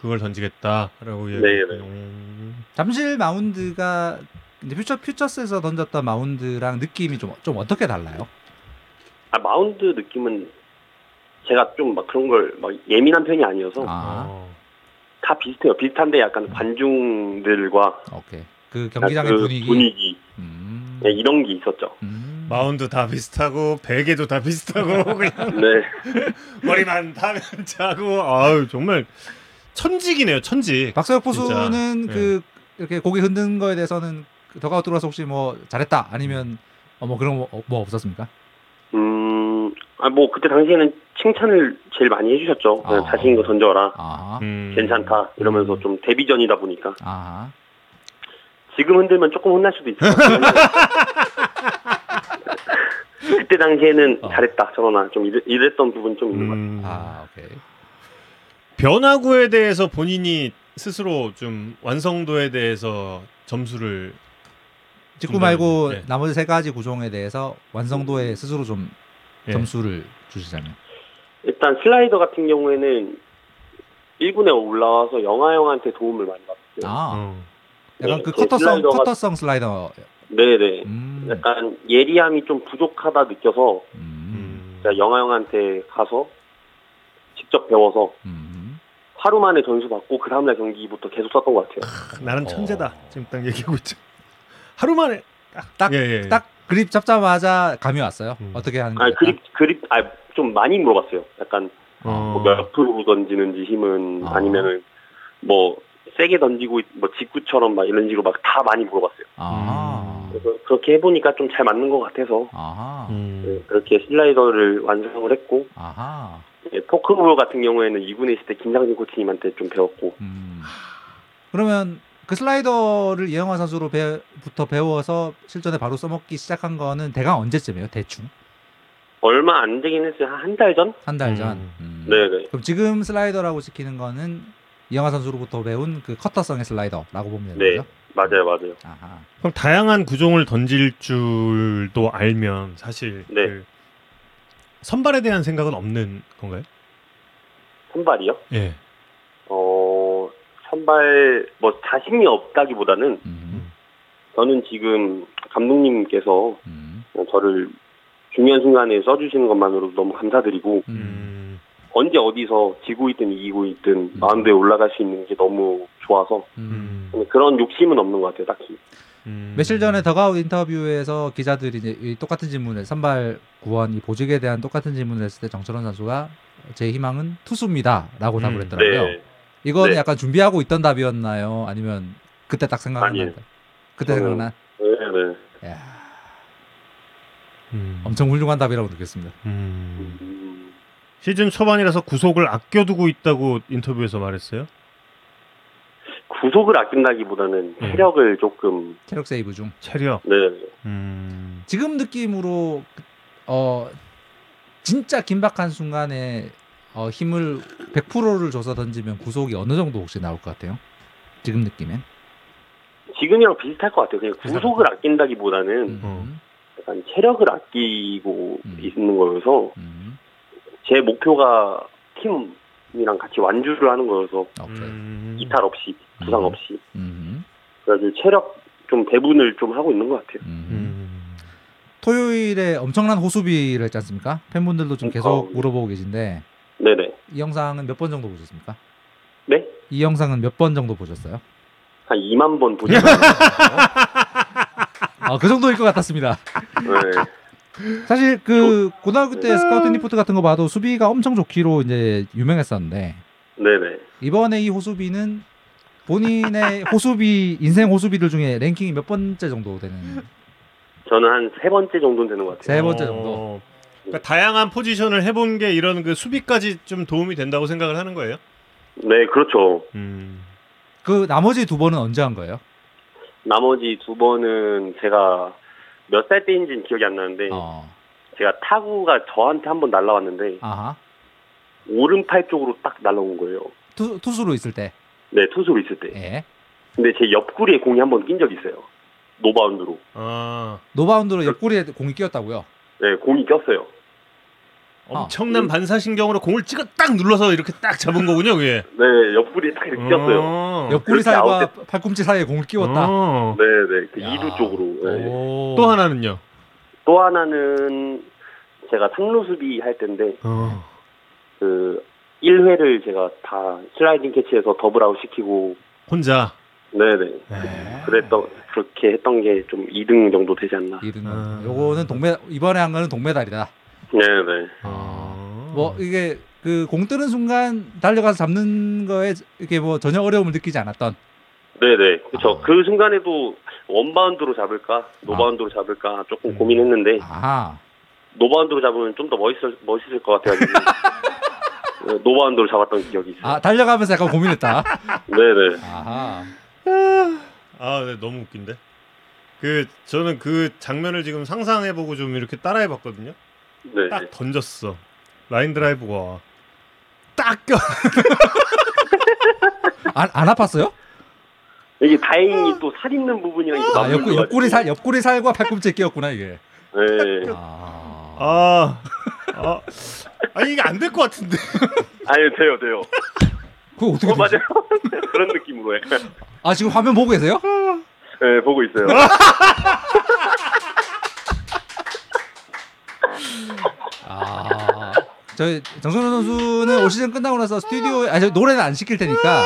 그걸 던지겠다라고 네, 얘기했 네. 음, 잠실 마운드가 이제 퓨처 퓨처스에서 던졌던 마운드랑 느낌이 좀 좀 어떻게 달라요? 아, 마운드 느낌은 제가 좀 막 그런 걸 막 예민한 편이 아니어서 아, 어. 다 비슷해요. 비슷한데 약간 관중들과 오케이. 그 경기장의 그 분위기. 분위기 음. 네, 이런 게 있었죠. 음. 마운드 다 비슷하고 베개도 다 비슷하고 그냥 네. 머리만 타면 자고 아유 정말 천직이네요 천직 박서혁. 포수는 네. 그 이렇게 고개 흔든 거에 대해서는 그 더가웃 들어와서 혹시 뭐 잘했다 아니면 어, 뭐 그런 거, 어, 뭐 없었습니까? 음, 아, 뭐, 그때 당시에는 칭찬을 제일 많이 해주셨죠. 그냥 아. 자신 있는 거 던져라. 아, 음. 괜찮다. 이러면서 좀 데뷔전이다 보니까. 아, 지금 흔들면 조금 혼날 수도 같아요. 그때 당시에는 어. 잘했다. 저러나. 좀 이랬, 이랬던 부분이 좀 있는 것 같아요. 음. 아, 오케이. 변화구에 대해서 본인이 스스로 좀 완성도에 대해서 점수를 직구 말고 네. 나머지 세 가지 구종에 대해서 완성도에 스스로 좀 예. 점수를 주시자면. 일단 슬라이더 같은 경우에는 1군에 올라와서 영하 형한테 도움을 많이 받았어요. 아, 어. 약간 네, 그제 커터성 슬라이더가- 커터성 슬라이더. 네네. 음. 약간 예리함이 좀 부족하다 느껴서 음. 음. 제가 영하 형한테 가서 직접 배워서 음. 하루 만에 점수 받고 그 다음날 경기부터 계속 썼던 것 같아요. 나는 어. 천재다 지금 딱 얘기하고 있죠 하루 만에 딱, 예, 예, 예. 딱 그립 잡자마자 감이 왔어요. 음. 어떻게 하는 거예요? 그립 그립 아 좀 많이 물어봤어요. 약간 어. 뭐몇 프로 던지는지 힘은 아. 아니면은 뭐 세게 던지고 있- 뭐 직구처럼 막 이런 식으로 막 다 많이 물어봤어요. 아. 그래서 그렇게 해보니까 좀 잘 맞는 것 같아서 아하. 음. 네, 그렇게 슬라이더를 완성을 했고 아하. 예, 포크볼 같은 경우에는 2군에 있을 때 김상진 코치님한테 좀 배웠고 음. 그러면 그 슬라이더를 이영환 선수로 배, 부터 배워서 실전에 바로 써먹기 시작한 거는 대강 언제쯤이에요? 대충 얼마 안 되긴 했어요. 한한달 전? 한달 음. 전. 음. 네네. 그럼 지금 슬라이더라고 지키는 거는 이영환 선수로부터 배운 그 커터성의 슬라이더라고 보면 네. 거죠? 맞아요, 맞아요. 아하. 그럼 다양한 구종을 던질 줄도 알면 사실 네. 그 선발에 대한 생각은 없는 건가요? 선발이요? 예. 어, 선발, 뭐, 자신이 없다기보다는 음. 저는 지금 감독님께서 음. 저를 중요한 순간에 써주시는 것만으로도 너무 감사드리고, 음. 음. 언제 어디서 지고 있든 이기고 있든 마운드에 올라갈 수 있는 게 너무 좋아서, 음. 음. 그런 욕심은 없는 것 같아요, 딱히. 음. 며칠 전에 더가웃 인터뷰에서 기자들이 이제 이 똑같은 질문을 선발 구원 이 보직에 대한 똑같은 질문을 했을 때 정철원 선수가 제 희망은 투수입니다라고 답을 음. 했더라고요. 네. 이건 네. 약간 준비하고 있던 답이었나요? 아니면 그때 딱. 날? 그때 저는- 생각난? 네, 네. 야, 음. 엄청 훌륭한 답이라고 느꼈습니다. 음. 음, 시즌 초반이라서 구속을 아껴두고 있다고 인터뷰에서 말했어요. 구속을 아낀다기보다는 음. 체력을 조금 체력 세이브 중. 체력. 네 음. 지금 느낌으로 어 진짜 긴박한 순간에 어, 힘을 100%를 줘서 던지면 구속이 어느 정도 혹시 나올 것 같아요? 지금 느낌엔? 지금이랑 비슷할 것 같아요. 그냥 구속을 아낀다기보다는 음. 어. 약간 체력을 아끼고 음. 있는 거여서 음. 제 목표가 팀이랑 같이 완주를 하는 거여서 오케이. 음. 이탈 없이 부상 음. 없이 음. 그래서 체력 좀 배분을 좀 하고 있는 것 같아요. 음. 음. 토요일에 엄청난 호수비를 했지 않습니까? 팬분들도 좀 계속 어. 물어보고 계신데 네네. 이 영상은 몇 번 정도 보셨습니까? 네? 이 영상은 몇 번 정도 보셨어요? 한 2만 번 보죠. 아, 그 정도일 것 같았습니다. 네. 사실 그 고등학교 때 스카우트 리포트 같은 거 봐도 수비가 엄청 좋기로 이제 유명했었는데 네네. 이번에 이 호수비는 본인의 호수비 인생 호수비들 중에 랭킹이 몇 번째 정도 되는 저는 한 세 번째 정도는 되는 것 같아요. 세 번째 어. 정도. 그러니까 다양한 포지션을 해본 게 이런 그 수비까지 좀 도움이 된다고 생각을 하는 거예요. 네, 그렇죠. 음. 그 나머지 두 번은 언제 한 거예요? 나머지 두 번은 제가 몇 살 때인지는 기억이 안 나는데 어. 제가 타구가 저한테 한 번 날라왔는데 아하. 오른팔 쪽으로 딱 날라온 거예요. 투, 투수로 있을 때. 네, 투수로 있을 때. 예. 근데 제 옆구리에 공이 한 번 낀 적이 있어요. 노바운드로. 아. 노바운드로 옆구리에 공이 끼었다고요. 네, 공이 꼈어요. 엄청난 반사신경으로 공을 찍어 딱 눌러서 이렇게 딱 잡은 거군요, 그게. 네, 옆구리에 딱 이렇게 꼈어요. 어. 옆구리 그렇게 살과 팔꿈치 사이에 공을 끼웠다. 어. 네, 네, 그 야. 이두 쪽으로. 네. 오. 또 하나는요. 또 하나는 제가 삼루 수비 할 때인데 어. 그 1회를 제가 다 슬라이딩 캐치해서 더블아웃 시키고 혼자. 네네 네. 그랬던 그렇게 했던 게 좀 2등 정도 되지 않나. 이등. 아. 요거는 동메 이번에 한 거는 동메달이다. 네네. 어. 뭐 이게 그 공 뜨는 순간 달려가서 잡는 거에 이렇게 뭐 전혀 어려움을 느끼지 않았던. 네네 그렇죠. 아. 그 순간에도 원바운드로 잡을까 노바운드로 잡을까 조금 고민했는데 아하. 노바운드로 잡으면 좀 더 멋있을 멋있을 것 같아가지고 네, 노바운드로 잡았던 기억이 있어요. 아 달려가면서 약간 고민했다. 네네. 아하. 아, 네, 너무 웃긴데. 그 저는 그 장면을 지금 상상해보고 좀 이렇게 따라해봤거든요. 네. 딱 던졌어. 라인 드라이브가 와. 딱 껴. 안, 안 아팠어요? 이게 다행히 또 살 있는 부분이랑 아 옆구, 옆구리 살 옆구리 살과 팔꿈치에 끼었구나 이게. 네. 아. 아, 아, 아니 이게 안 될 것 같은데. 아니 돼요 돼요. 그거 어떻게 어? 맞아요. 그런 느낌으로 약간 아 지금 화면 보고 계세요? 네 보고 있어요. 아. 저희 정선우 선수는 올 시즌 끝나고 나서 스튜디오 저 노래는 안 시킬 테니까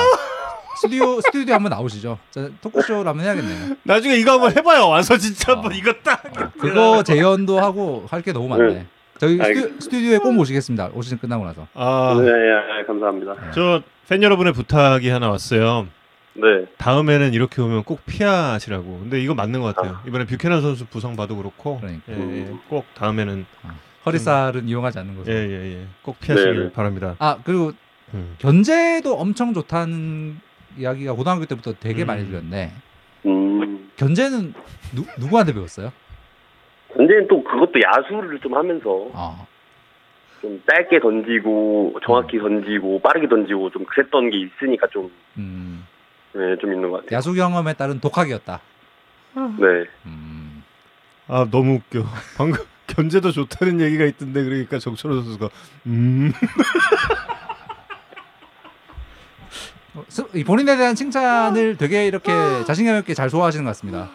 스튜디오 스튜디오 한번 나오시죠. 저 토크쇼를 한번 해야겠네요. 나중에 이거 한번 해봐요. 와서 진짜 한번 아. 이거 딱. 그거 재연도 하고 할 게 너무 많네. 네. 저희 스튜, 알겠습니다. 스튜 디오에 꼭 모시겠습니다. 올 시즌 끝나고 나서. 아, 네, 네, 감사합니다. 저 팬 여러분의 부탁이 하나 왔어요. 네. 다음에는 이렇게 오면 꼭 피하시라고. 근데 이거 맞는 것 같아요. 이번에 뷰캐넌 선수 부상 봐도 그렇고, 그러니까. 예, 예. 꼭 다음에는 허리살은 이용하지 않는 거죠. 예, 예, 예. 꼭 피하시길 네, 네. 바랍니다. 아 그리고 음. 견제도 엄청 좋다는 이야기가 고등학교 때부터 되게 음. 많이 들렸는데 음. 견제는 누, 누구한테 배웠어요? 근데 또 그것도 야수를 좀 하면서 아, 좀 짧게 던지고 정확히 던지고 빠르게 던지고 좀 그랬던 게 있으니까 좀, 음, 네, 좀 있는 것 같아요. 야수 경험에 따른 독학이었다. 네. 음, 아 너무 웃겨. 방금 견제도 좋다는 얘기가 있던데 그러니까 정철호 선수가 음. 어, 본인에 대한 칭찬을 되게 이렇게 자신감 있게 잘 소화하시는 것 같습니다.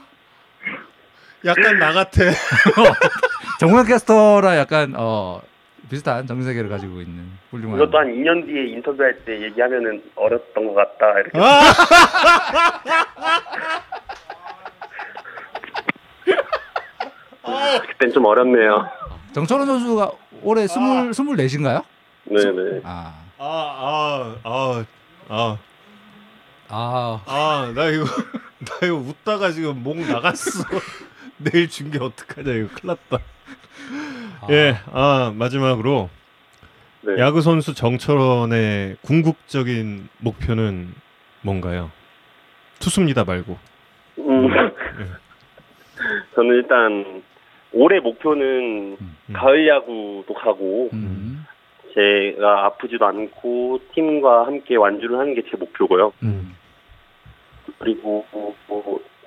약간 나 같아. 정우영 캐스터랑 약간 어, 비슷한 정세계를 가지고 있는 훌륭한. 이것도 한 2년 뒤에 인터뷰할 때 얘기하면은 어렸던 것 같다 이렇게. 그땐 좀 어렵네요. 정철원 선수가 올해 스물 스물넷인가요? 네네. 아, 아, 아, 아, 아, 아, 아, 나 이거 나 이거 웃다가 지금 목 나갔어. 내일 중계 어떡하냐 이거 큰일 났다. 아. 예, 아 마지막으로 네. 야구 선수 정철원의 궁극적인 목표는 뭔가요? 투수입니다 말고. 음, 저는 일단 올해 목표는 음. 가을 야구도 가고 음. 제가 아프지도 않고 팀과 함께 완주를 하는 게 제 목표고요. 음. 그리고 뭐,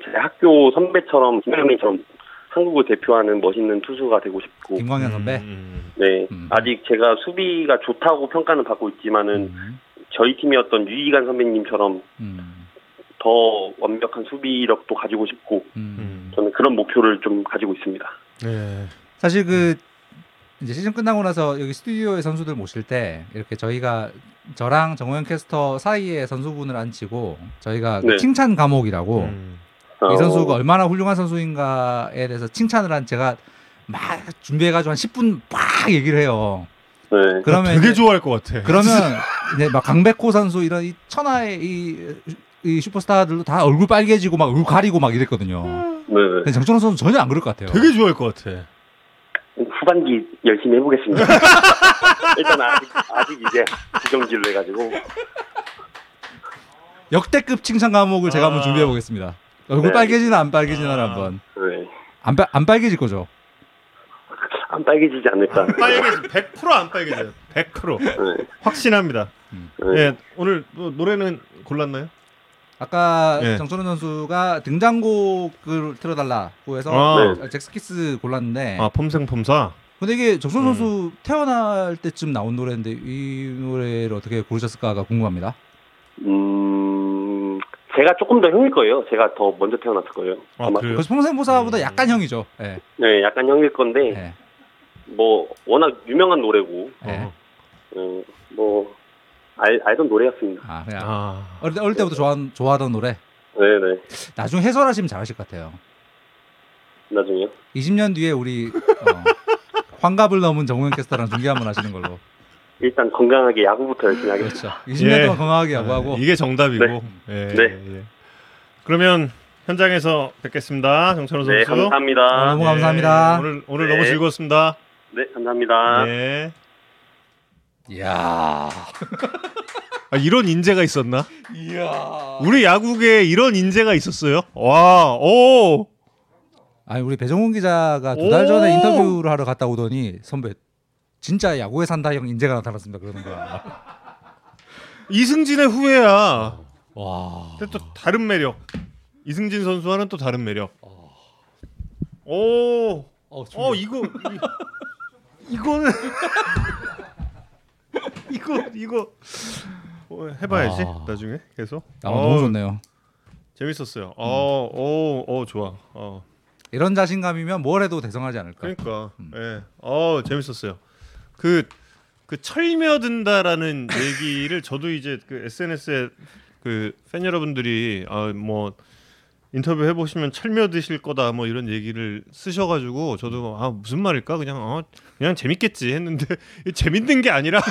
제 학교 선배처럼 김영민처럼 한국을 대표하는 멋있는 투수가 되고 싶고 김광현 선배. 음, 네 음. 아직 제가 수비가 좋다고 평가는 받고 있지만은 음. 저희 팀이었던 유이간 선배님처럼 음. 더 완벽한 수비력도 가지고 싶고 음. 음. 저는 그런 목표를 좀 가지고 있습니다. 네. 사실 그 이제 시즌 끝나고 나서 여기 스튜디오에 선수들 모실 때 이렇게 저희가 저랑 정호영 캐스터 사이에 선수분을 앉히고 저희가 그 네. 칭찬 과목이라고 음. 이 어, 선수가 얼마나 훌륭한 선수인가에 대해서 칭찬을 한 제가 막 준비해가지고 한 10분 막 얘기를 해요. 네. 그러면 되게 이제- 좋아할 것 같아. 그러면 이제 막 강백호 선수 이런 이 천하의 이, 이 슈퍼스타들도 다 얼굴 빨개지고 막 얼굴 가리고 막 이랬거든요. 네. 근데 정천호 선수 전혀 안 그럴 것 같아요. 되게 좋아할 것 같아. 후반기 열심히 해보겠습니다. 일단 아직 아직 이제 구경질을 해가지고 역대급 칭찬 과목을 제가 아. 한번 준비해 보겠습니다. 얼굴 네. 빨개지나 안 빨개지나 아. 한번 네. 안, 빨- 안 빨개질 거죠. 안 빨개지지 않을까. 빨개지 100%안 빨개져요. 100% 네. 확신합니다. 네. 예, 오늘 뭐 노래는 골랐나요? 아까 네. 정천호 선수가 등장곡을 틀어달라고 해서 아, 잭스키스 골랐는데 아 폼생폼사. 근데 이게 정천호 음. 선수 태어날 때쯤 나온 노래인데 이 노래를 어떻게 고르셨을까가 궁금합니다. 음, 제가 조금 더 형일 거예요. 제가 더 먼저 태어났을 거예요. 아 아마. 그래요? 그래서 평생보사보다 음. 약간 형이죠. 예. 네, 약간 형일 건데 예. 뭐 워낙 유명한 노래고 예. 어. 어, 뭐 알, 알던 노래였습니다. 아, 그냥 아, 어릴, 때, 어릴 때부터 좋아, 좋아하던 노래. 네네. 나중에 해설하시면 잘하실 것 같아요. 나중에요. 20년 뒤에 우리 어, 환갑을 넘은 정우영 캐스터랑 중계 한번 하시는 걸로. 일단 건강하게 야구부터 열심히 하겠습니다. 그렇죠. 20년 예. 동안 건강하게 야구하고. 이게 정답이고. 네. 예, 네. 예. 그러면 현장에서 뵙겠습니다, 정찬호 선수. 네, 감사합니다. 너무 감사합니다. 오늘 오늘 네. 너무 즐거웠습니다. 네, 감사합니다. 네. 이야. 아, 이런 인재가 있었나? 이야. 우리 야구계에 이런 인재가 있었어요? 와, 오. 아니 우리 배정훈 기자가 두 달 전에 오! 인터뷰를 하러 갔다 오더니 선배 진짜 야구에 산다 형 인재가 나타났습니다 그러는 거야. 이승진의 후예야. 와. 근데 또 다른 매력. 이승진 선수와는 또 다른 매력. 오. 어, 어 이거 이, 이거는 이거 이거 어, 해봐야지 아. 나중에 계속. 아, 어, 너무 좋네요. 재밌었어요. 어, 오, 오, 좋아. 어, 이런 자신감이면 뭘 해도 대성하지 않을까. 그러니까, 음. 예, 어, 재밌었어요. 그, 그 철며든다라는 얘기를 저도 이제 그 SNS에 그 팬 여러분들이 아, 뭐 인터뷰 해보시면 철며드실 거다 뭐 이런 얘기를 쓰셔가지고 저도 아 무슨 말일까 그냥 어 그냥 재밌겠지 했는데 재밌는 게 아니라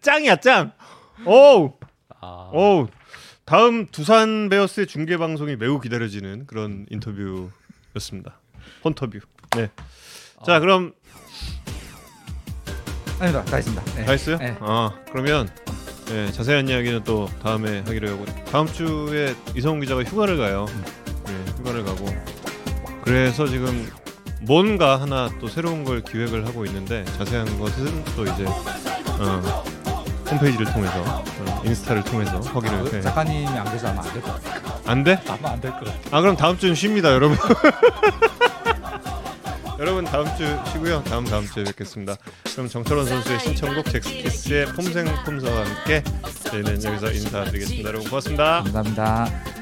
짱이야 짱. 오, 아. 오. 다음 두산 베어스의 중계 방송이 매우 기다려지는 그런 인터뷰였습니다. 폰터뷰. 네. 자, 그럼 아닙니다. 다 했습니다. 네. 다 했어요? 네. 아, 그러면 네, 자세한 이야기는 또 다음에 하기로 하고 다음 주에 이성훈 기자가 휴가를 가요. 네, 휴가를 가고 그래서 지금 뭔가 하나 또 새로운 걸 기획을 하고 있는데 자세한 것은 또 이제 어, 홈페이지를 통해서 어, 인스타를 통해서 확인을 그 해. 작가님이 안 계셔서 아마 안될 것 같아요. 안 돼? 아마 안 될 것 같아요. 아 그럼 다음 주는 쉽니다, 여러분. 여러분 다음 주 쉬고요. 다음 다음 주에 뵙겠습니다. 그럼 정철원 선수의 신청곡 잭스키스의 폼생 폼사와 함께 저희는 여기서 인사드리겠습니다. 여러분 고맙습니다. 감사합니다.